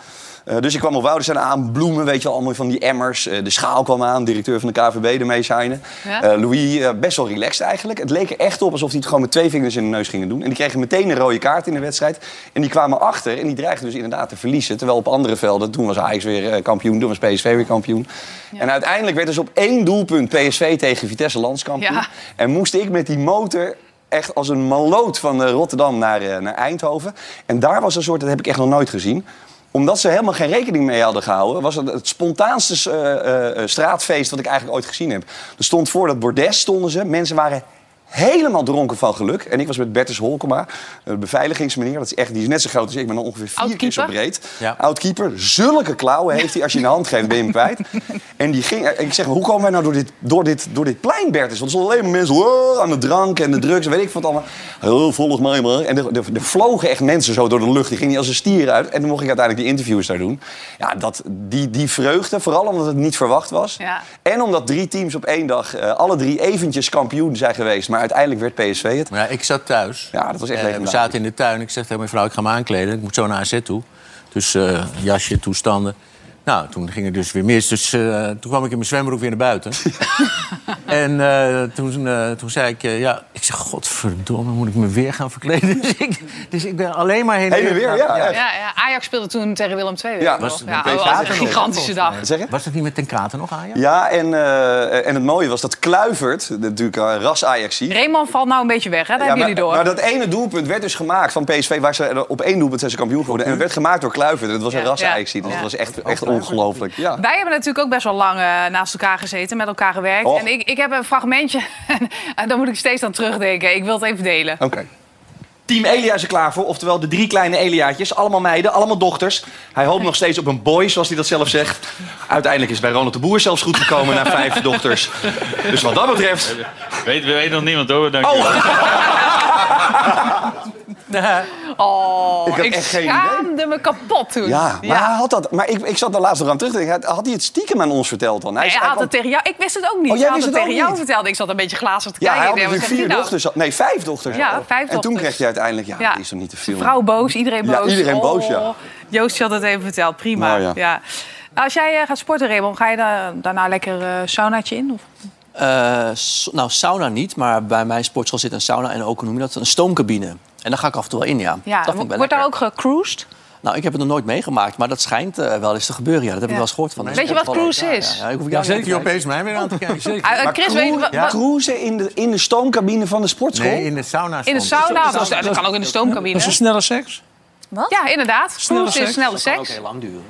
Uh, dus ik kwam op Woudenstein aan, bloemen, weet je wel, allemaal van die emmers. Uh, de schaal kwam aan, directeur van de KVB ermee shinen. Ja? Uh, Louis, best wel relaxed eigenlijk. Het leek er echt op alsof hij het gewoon met twee vingers in de neus gingen doen. En die kregen meteen een rode kaart in de wedstrijd. En die kwamen achter en die dreigden dus inderdaad te verliezen. Terwijl op andere velden, toen was Ajax weer kampioen, toen was PSV weer kampioen. Ja. En uiteindelijk werd dus op één doelpunt PSV tegen Vitesse landskampioen. Ja. En moest ik met die motor echt als een maloot van Rotterdam naar, naar Eindhoven. En daar was een soort, dat heb ik echt nog nooit gezien omdat ze helemaal geen rekening mee hadden gehouden, was het het spontaanste uh, uh, straatfeest wat ik eigenlijk ooit gezien heb. Er stond voor dat bordes stonden ze. Mensen waren helemaal dronken van geluk. En ik was met Bertus Holkema, de beveiligingsmeneer. Dat is echt, die is net zo groot als ik, maar dan ongeveer vier keer zo breed. Ja. Oudkeeper. Zulke klauwen heeft hij. Als je in de hand geeft, ben je hem kwijt. (laughs) En die ging, ik zeg, hoe komen wij nou door dit, door dit, door dit plein, Bertus? Want er stonden alleen maar mensen aan de drank en de drugs en weet ik wat allemaal. Oh, volg mij maar. En er, er, vlogen echt mensen zo door de lucht. Die gingen als een stier uit. En toen mocht ik uiteindelijk die interviews daar doen. Ja, dat, die, die vreugde, vooral omdat het niet verwacht was. Ja. En omdat drie teams op één dag, uh, alle drie eventjes kampioen zijn geweest. Maar uiteindelijk werd PSV het. Ja, ik zat thuis. Ja, dat was echt uh, We zaten in de tuin. Ik zeg tegen mijn vrouw, ik ga me aankleden. Ik moet zo naar AZ toe. Dus uh, jasje, toestanden. Nou, toen ging het dus weer mis. Dus uh, toen kwam ik in mijn zwembroek weer naar buiten. (laughs) en uh, toen, uh, toen zei ik, ja, ik zeg, godverdomme, moet ik me weer gaan verkleden? (laughs) dus, ik, dus ik ben alleen maar heen en weer. Ja, ja. Ja, ja, Ajax speelde toen tegen Willem II. Ja, was, ja, oh, was een gigantische dag. Zeg je? Was het niet met Ten Katen nog Ajax? Ja, en, en het mooie was dat Kluivert, natuurlijk een ras ajax Raymond valt nou een beetje weg, hè? Dat hebben maar, jullie door. Maar dat ene doelpunt werd dus gemaakt van PSV, waar ze op één doelpunt zijn ze kampioen geworden. En het werd gemaakt door Kluivert. Het was een ras ajax Dus dat was echt, echt ongelooflijk. Ja. Wij hebben natuurlijk ook best wel lang uh, naast elkaar gezeten, met elkaar gewerkt. Och. En ik, ik heb een fragmentje, (laughs) en daar moet ik steeds aan terugdenken. Ik wil het even delen. Oké. Okay. Team Elia is er klaar voor, oftewel de drie kleine Eliaatjes. Allemaal meiden, allemaal dochters. Hij hoopt nog steeds op een boy, zoals hij dat zelf zegt. Uiteindelijk is bij Ronald de Boer zelfs goed gekomen na vijf dochters. Dus wat dat betreft... Weet, we weten nog niemand over, dank oh. (laughs) Oh, ik, ik schaamde me kapot toen. Ja, maar, ja. Hij had dat, maar ik, ik zat er laatst nog aan terug te denken. Had hij het stiekem aan ons verteld dan? Hij, nee, hij had kwam... het tegen jou. Ik wist het ook niet. Oh, jij hij had wist het het tegen jou niet? verteld. Ik zat een beetje glazig te Ja, kijken. hij had natuurlijk vier nou? dochters. Nee, vijf dochters. Ja, vijf En toen dochters. kreeg je uiteindelijk... Ja, Ja. dat is toch niet te veel. Vrouw boos, iedereen boos. Ja, iedereen boos, ja. Oh, Joost had het even verteld. Prima. Nou, ja. ja. Als jij eh, gaat sporten, Raymond, ga je da- daarna lekker eh saunaatje in? Of? Eh, s- nou, sauna niet, maar bij mijn sportschool zit een sauna en ook, hoe noem je dat, een stoomcabine. En daar ga ik af en toe wel in, ja. Ja, dat vind ik wel wordt daar ook gecruised? Nou, ik heb het nog nooit meegemaakt, maar dat schijnt eh, wel eens te gebeuren. Ja, dat heb ik Ja. wel eens gehoord van. de Weet je wat cruise is? Ja, ja, ik hoef Ja, jou zeker. opeens mij weer aan te kijken. Zeker. Uh, Chris, weet je wat- Ja. wat- Cruisen in de, in de stoomcabine van de sportschool? Nee, in de sauna. in de sauna? Dat, dat kan ook in de stoomcabine. Dat is een snelle seks? Ja, inderdaad. Snelle Cruise is seks? snelle Dat kan ook seks. heel lang duren.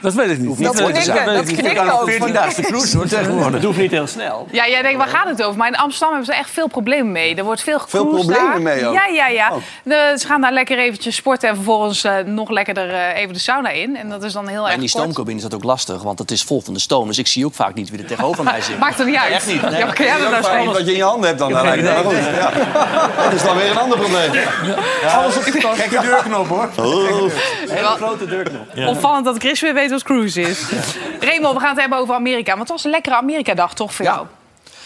Dat weet ik niet. Dat ik knikken, dat weet ik niet. knikken ook. 14-daagse cruise hoor, (laughs) tegenwoordig. Het hoeft niet heel snel. Ja, jij denkt, waar gaat het over? Maar in Amsterdam hebben ze echt veel problemen mee. Er wordt veel Veel gecruised problemen daar. mee ook? Ja, ja, ja. Oh. De- ze gaan daar lekker eventjes sporten en vervolgens eh, nog lekkerder eh, even de sauna in. En dat is dan heel Maar erg in die stoomcabine is dat ook lastig, want het is vol van de stoom. Dus ik zie ook vaak niet wie er tegenover mij zit. (laughs) Maakt er niet uit. Echt niet. Nee. Ja, maar jij dat nou wat je in je handen hebt dan. lijkt het. Maar goed, ja. (laughs) Dat is dan weer een ander probleem. Alles op de Gekke deurknop hoor. Oh. Hele grote deurknop. Opvallend dat Chris weer weet wat cruise is. (laughs) Raymond, we gaan het hebben over Amerika. Want het was een lekkere Amerika-dag toch voor jou?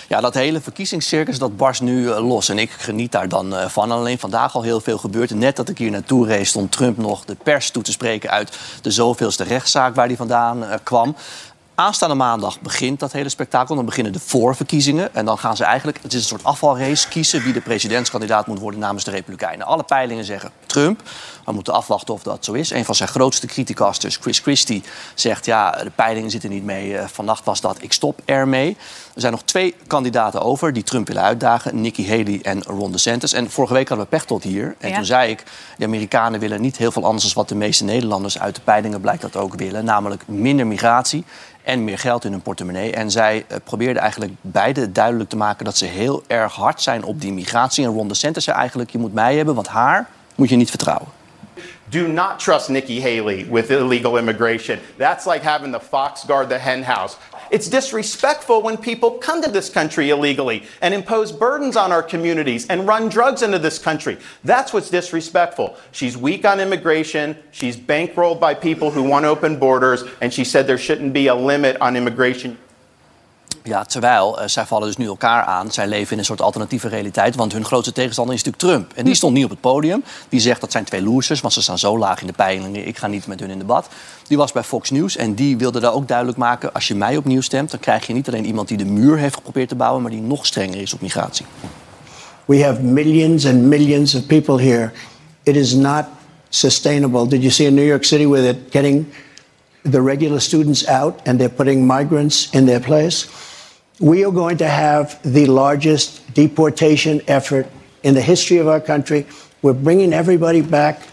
Ja, dat hele verkiezingscircus dat barst nu eh, los. En ik geniet daar dan eh, van. Alleen vandaag al heel veel gebeurd. Net dat ik hier naartoe reed, stond Trump nog de pers toe te spreken uit de zoveelste rechtszaak waar hij vandaan eh, kwam. Aanstaande maandag begint dat hele spektakel. Dan beginnen de voorverkiezingen. En dan gaan ze eigenlijk, het is een soort afvalrace, kiezen wie de presidentskandidaat moet worden namens de Republikeinen. Alle peilingen zeggen Trump. We moeten afwachten of dat zo is. Een van zijn grootste criticasters, Chris Christie, zegt ja, de peilingen zitten niet mee. Eh, Vannacht was dat, ik stop ermee. Er zijn nog twee kandidaten over die Trump willen uitdagen. Nikki Haley en Ron DeSantis. En vorige week hadden we Pechtold hier. En Ja. toen zei ik, de Amerikanen willen niet heel veel anders dan wat de meeste Nederlanders uit de peilingen blijkt dat ook willen. Namelijk minder migratie en meer geld in hun portemonnee. En zij eh, probeerden eigenlijk beide duidelijk te maken dat ze heel erg hard zijn op die migratie. En Ron DeSantis zei eigenlijk, je moet mij hebben, want haar moet je niet vertrouwen. Do not trust Nikki Haley with illegal immigration. That's like having the fox guard the hen house. It's disrespectful when people come to this country illegally and impose burdens on our communities and run drugs into this country. That's what's disrespectful. She's weak on immigration. She's bankrolled by people who want open borders. And she said there shouldn't be a limit on immigration. Ja, terwijl eh, zij vallen dus nu elkaar aan. Zij leven in een soort alternatieve realiteit. Want hun grootste tegenstander is natuurlijk Trump. En die stond niet op het podium. Die zegt dat zijn twee losers, want ze staan zo laag in de peilingen. Ik ga niet met hun in debat. Die was bij Fox News en die wilde daar ook duidelijk maken... als je mij opnieuw stemt, dan krijg je niet alleen iemand die de muur heeft geprobeerd te bouwen... maar die nog strenger is op migratie. We have millions and millions of people here. It is not sustainable. Did you see in New York City where they're getting the regular students out and they're putting migrants in their place? We are going to have the largest deportation effort in the history of our country. We're bringing everybody back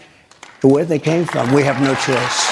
to where they came from. We have no choice.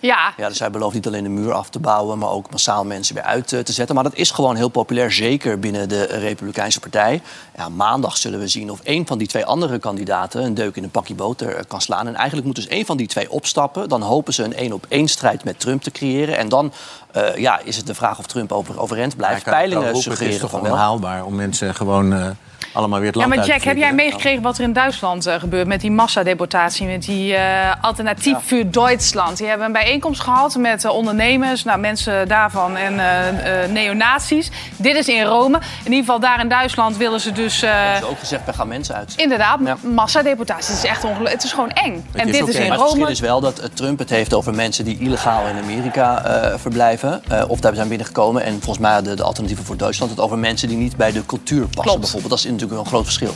Ja, Ja, dus zij belooft niet alleen de muur af te bouwen, maar ook massaal mensen weer uit eh, te zetten. Maar dat is gewoon heel populair, zeker binnen de Republikeinse Partij. Ja, maandag zullen we zien of een van die twee andere kandidaten een deuk in een pakje boter eh, kan slaan. En eigenlijk moet dus één van die twee opstappen. Dan hopen ze een één-op-één strijd met Trump te creëren. En dan eh, ja, is het de vraag of Trump over, overeind blijft. Ja, ik kan- ik kan Peilingen roepen, het is suggereren toch van wel. onhaalbaar om mensen gewoon eh, allemaal weer het Ja, maar Jack, heb jij meegekregen wat er in Duitsland eh, gebeurt met die massadeportatie, met die eh Alternatief voor Duitsland? Die hebben een bijeenkomst gehad met eh, ondernemers, nou, mensen daarvan en eh eh, neonazies. Dit is in Rome. In ieder geval daar in Duitsland willen ze dus eh, Ze hebben ook gezegd, we gaan mensen uit. inderdaad Ja. massadeportatie. Het is echt ongelooflijk. Het is gewoon eng. en dit is in Maar het verschil Rome. is wel dat Trump het heeft over mensen die illegaal in Amerika eh, verblijven. eh, of daar zijn binnengekomen. En volgens mij de, de alternatieven voor Duitsland het over mensen die niet bij de cultuur passen. Klopt. Bijvoorbeeld. Dat is natuurlijk wel een groot verschil.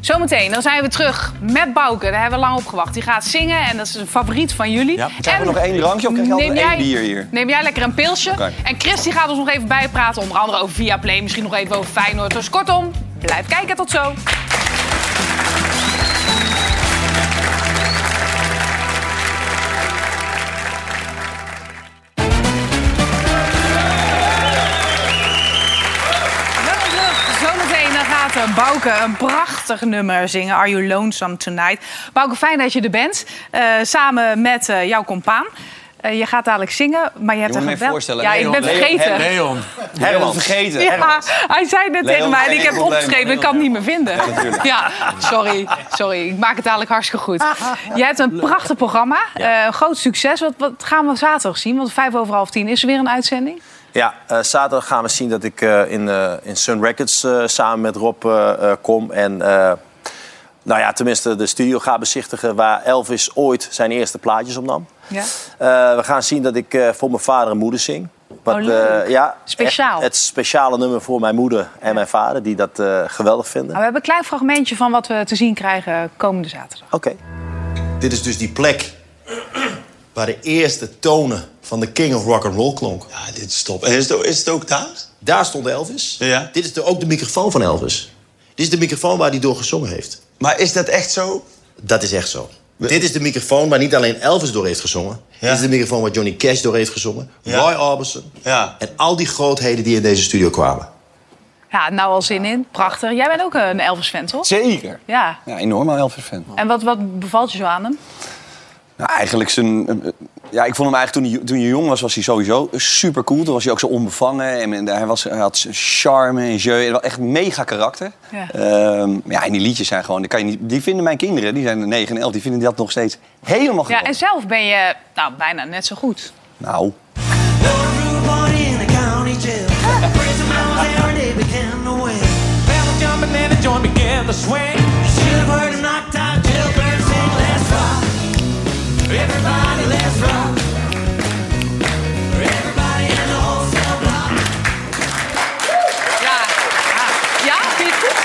Zometeen, dan zijn we terug met Bouke. Daar hebben we lang op gewacht. Die gaat zingen en dat is een favoriet van jullie. Krijgen we nog één drankje of krijg je altijd één bier hier? Neem jij lekker een pilsje. En Chris die gaat ons nog even bijpraten. Onder andere over Viaplay, misschien nog even over Feyenoord. Dus kortom, blijf kijken. Tot zo. Bouke een prachtig nummer zingen. Are You Lonesome Tonight? Bouke, fijn dat je er bent. Eh, samen met eh, jouw compaan. Eh, je gaat dadelijk zingen, maar je hebt Je een geweld- voorstellen, Ja, ik ben vergeten. Leon. Herman. vergeten. Ja, hij zei net Leon, tegen mij en ik heb opgeschreven. Ik kan het niet meer vinden. Ja, sorry. Sorry, ik maak het dadelijk hartstikke goed. Jij hebt een prachtig programma. eh, groot succes. Wat, wat gaan we zaterdag zien? Want vijf over half tien is er weer een uitzending. Ja, eh, zaterdag gaan we zien dat ik eh, in, eh, in Sun Records eh, samen met Rob eh, eh, kom. En eh, nou ja, tenminste de studio ga bezichtigen waar Elvis ooit zijn eerste plaatjes opnam. Ja. Eh, we gaan zien dat ik eh, voor mijn vader en moeder zing. Wat, Oh, leuk. eh, ja, Speciaal. Het speciale nummer voor mijn moeder en mijn vader, die dat eh, geweldig vinden. Nou, we hebben een klein fragmentje van wat we te zien krijgen komende zaterdag. Oké. Dit is dus die plek waar de eerste tonen van de King of Rock and Roll klonk. Ja, dit is top. En is het, is het ook daar? Daar stond Elvis. Ja. Dit is de, ook de microfoon van Elvis. Dit is de microfoon waar hij door gezongen heeft. Maar is dat echt zo? Dat is echt zo. Dit is de microfoon waar niet alleen Elvis door heeft gezongen. Dit is de microfoon waar Johnny Cash door heeft gezongen. Roy Orbison. En al die grootheden die in deze studio kwamen. Ja, nou al zin in. Prachtig. Jij bent ook een Elvis-fan, toch? Zeker. Ja. Ja, enorm Elvis-fan. En wat, wat bevalt je zo aan hem? Nou, eigenlijk zijn... eh, eh, Ja, ik vond hem eigenlijk toen hij, toen hij jong was, was hij sowieso super cool. Toen was hij ook zo onbevangen. En en hij, was, hij had charme en jeu. en wel Echt mega karakter. Ja. Ehm, ja, en die liedjes zijn gewoon... Die, kan je niet, die vinden mijn kinderen, die zijn 9 en 11, die vinden dat nog steeds helemaal Ja, geweldig. en zelf ben je nou, bijna net zo goed. Nou, Everybody, let's rock. Everybody in the whole cell block. Ja, ja. ja vind je het goed?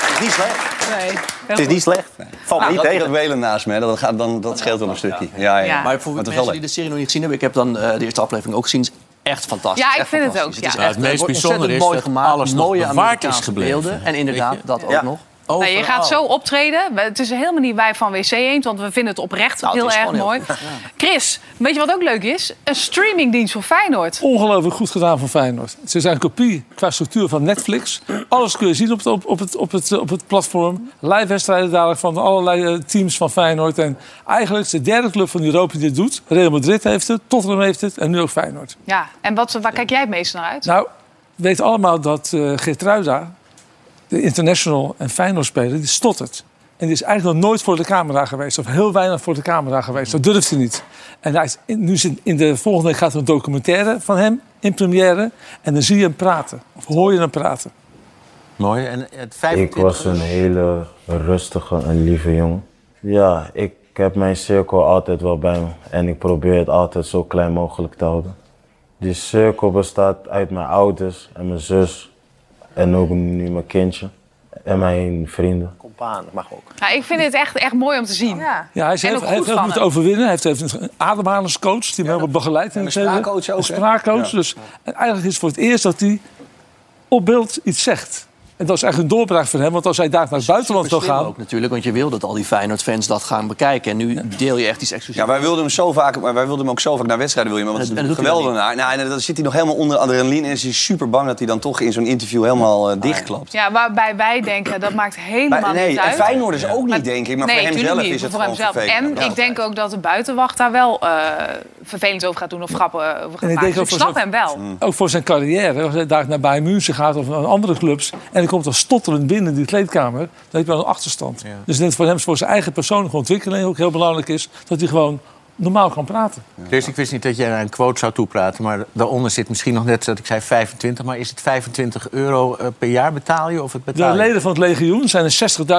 het is niet slecht. Nee. Het is niet slecht. Valt me Nou, niet dat- tegen. Welen naast me, dat, gaat, dan, dat scheelt wel een stukje. Ja, ja. Maar voor het is wel mensen die de serie nog niet gezien hebben... ik heb dan eh, de eerste aflevering ook gezien... is echt fantastisch. Ja, ik echt vind het ook, is ja. echt, het meest bijzondere is mooi dat gemaakt, alles nog mooie bewaard is gebleven. beelden. En inderdaad, dat ook nog. Nou, je gaat zo optreden. Het is helemaal niet wij van WC Eend, want we vinden het oprecht Nou, heel erg gewoon heel- mooi. Chris, weet je wat ook leuk is? Een streamingdienst voor Feyenoord. Ongelooflijk goed gedaan van Feyenoord. Ze zijn een kopie qua structuur van Netflix. Alles kun je zien op het, op, op het, op het, op het platform. Live wedstrijden dadelijk van allerlei eh, teams van Feyenoord. En eigenlijk is de derde club van Europa die dit doet. Real Madrid heeft het, Tottenham heeft het en nu ook Feyenoord. Ja, en wat, waar kijk jij het meest naar uit? Nou, we weten allemaal dat eh Geertruida, de international en Feyenoord-speler, die stottert. En die is eigenlijk nog nooit voor de camera geweest. Of heel weinig voor de camera geweest. Dat durft hij niet. En hij is, in- nu zit, in de volgende week gaat er een documentaire van hem in première. En dan zie je hem praten. Of hoor je hem praten. Mooi. En het Ik 25 was een hele rustige en lieve jongen. Ja, ik heb mijn cirkel altijd wel bij me. En ik probeer het altijd zo klein mogelijk te houden. Die cirkel bestaat uit mijn ouders en mijn zus. En ook nu mijn kindje. En mijn vrienden. Compaan, mag ook. Nou, ik vind het echt, echt mooi om te zien. Ja, Ja, hij, is En heel, heeft goed heel van moeten overwinnen. Hij heeft een ademhalingscoach die hem helemaal begeleidt. in een spraakcoach ook, Een spraakcoach. Ja. Dus en eigenlijk is het voor het eerst dat hij op beeld iets zegt. En dat is echt een doorbraak voor hem. Want als hij daar naar het buitenland wil gaan... ook natuurlijk, want je wil dat al die Feyenoord-fans dat gaan bekijken. En nu deel je echt iets exclusiefs. Ja, wij wilden hem zo vaak, maar wij wilden hem ook zo vaak naar wedstrijden. Wil je, maar, want het is geweldig. Nou, en dan zit hij nog helemaal onder adrenaline en is hij super bang dat hij dan toch in zo'n interview helemaal eh, dichtklapt. Ja, waarbij wij denken, dat maakt helemaal Maar, nee, niet en uit. Feyenoorders ook niet, denk ik. Maar nee, voor hem tuurlijk zelf niet, is het voor gewoon hemzelf. vervelend. En Ja. ik denk ook dat de buitenwacht daar wel eh, vervelend over gaat doen of grappen over gaat maken. Dus ik voor snap zijn- hem wel. Mm. Ook voor zijn carrière. Als hij daar naar Bayern München gaat of naar andere clubs... en hij komt dan stotterend binnen die kleedkamer... dan heb je wel een achterstand. Dus ik denk voor hem voor zijn eigen persoonlijke ontwikkeling... ook heel belangrijk is dat hij gewoon normaal kan praten. Chris, ik wist niet dat jij naar een quote zou toepraten, maar daaronder zit misschien nog net dat ik zei 25, maar is het 25 euro eh, per jaar betaal je of het De betaal je? leden van het legioen zijn er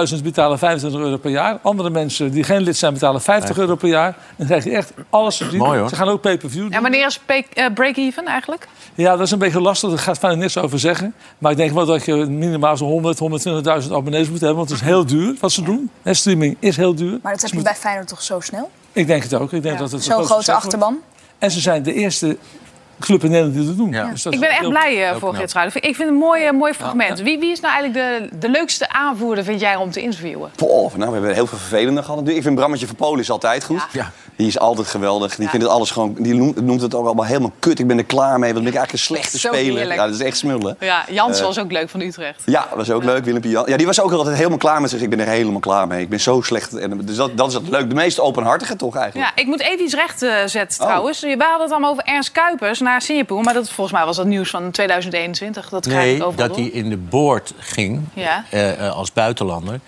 60.000 die betalen 25 euro per jaar. Andere mensen die geen lid zijn betalen 50 euro per jaar. En dan krijg je echt alles te zien. Mooi, hoor. Ze gaan ook pay-per-view doen. En wanneer is eh, break-even eigenlijk? Ja, dat is een beetje lastig. Daar gaat verder niks over zeggen. Maar ik denk wel dat je minimaal zo'n 100, 120.000 abonnees moet hebben. Want het is heel duur wat ze doen. En streaming is heel duur. Maar dat heb je bij Feyenoord toch zo snel? Ik denk het ook. Ik denk dat het Zo'n grote achterban. En ze zijn de eerste club in Nederland die dat doen. Dus dat Ik ben echt blij eh, heel voor. Geert Ruijden. Ik vind het een mooi, eh, mooi fragment. Wie, wie is nou eigenlijk de, de leukste aanvoerder, vind jij, om te interviewen? Poh, nou, we hebben heel veel vervelende gehad. Ik vind Brammetje van Polen is altijd goed. Ja. Die is altijd geweldig. Die, vindt het alles gewoon, die noemt, noemt het ook allemaal helemaal kut. Ik ben er klaar mee. Wat ben ik eigenlijk een slechte Zo speler. heerlijk. Ja, dat is echt smullen. Ja, Jans Eh, was ook leuk van Utrecht. Ja, was ook leuk. Willempje Jan. Ja, die was ook altijd helemaal klaar met zich. Ik ben er helemaal klaar mee. Ik ben zo slecht. En, dus dat, dat is het leuk. De meest openhartige toch eigenlijk. Ja, ik moet even iets recht eh, zetten Oh. trouwens. We hadden het allemaal over Ernst Kuipers naar Singapore. Maar dat, volgens mij was dat nieuws van 2021. Dat Nee, dat hij in de boord ging Ja. eh, eh, als buitenlander.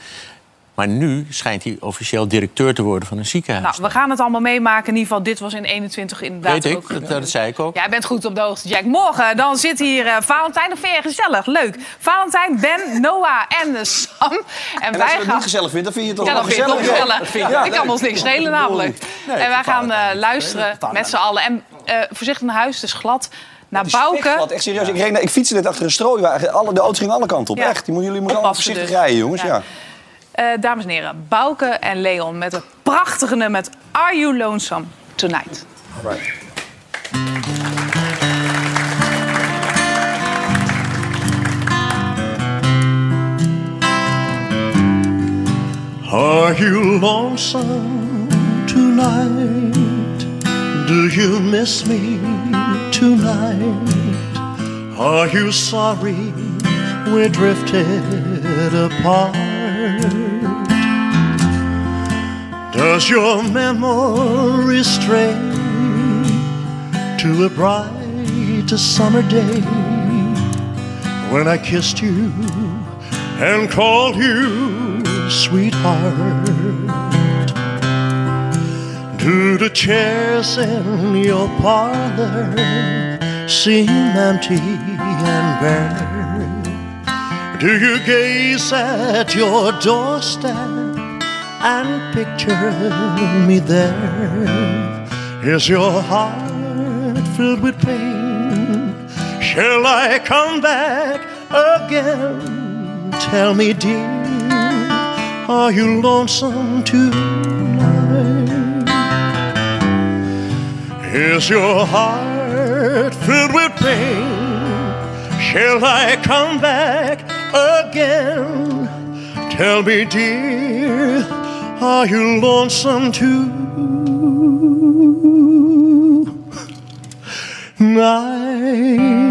Maar nu schijnt hij officieel directeur te worden van een ziekenhuis. Nou, we gaan het allemaal meemaken. In ieder geval, dit was in 21 inderdaad Weet ik, ook dat, dat zei ik ook. Jij bent goed op de hoogte, Jack. Morgen dan zit hier eh, Valentijn. Dat vind je gezellig, leuk. Valentijn, Ben, Noah en Sam. En, En als wij je het gaan... niet gezellig vindt, dan vind je het toch Ja, wel dat vind ik ook gezellig. gezellig. Dat vind je- ja, ik kan ons niks schelen namelijk. Nee, en wij gaan eh, luisteren met z'n allen. En eh, voorzichtig naar huis, het is glad. Naar Het is echt Bouke. glad, Echt serieus. Ik, reed, ik fietste net achter een strooiwagen. Alle, de auto's gingen alle kanten op. Ja. Echt. Die moeten, jullie moeten allemaal voorzichtig dus. rijden, jongens. Ja. Ja. Eh, dames en heren, Bouke en Leon met het prachtige nummer met Are You Lonesome Tonight? Are you lonesome tonight? Do you miss me tonight? Are you sorry we drifted apart? Does your memory stray to a bright summer day when I kissed you and called you sweetheart? Do the chairs in your parlor seem empty and bare? Do you gaze at your doorstep and picture me there? Is your heart filled with pain? Shall I come back again? Tell me, dear, are you lonesome tonight? Is your heart filled with pain? Shall I come back again? Tell me, dear, are you lonesome too? Night.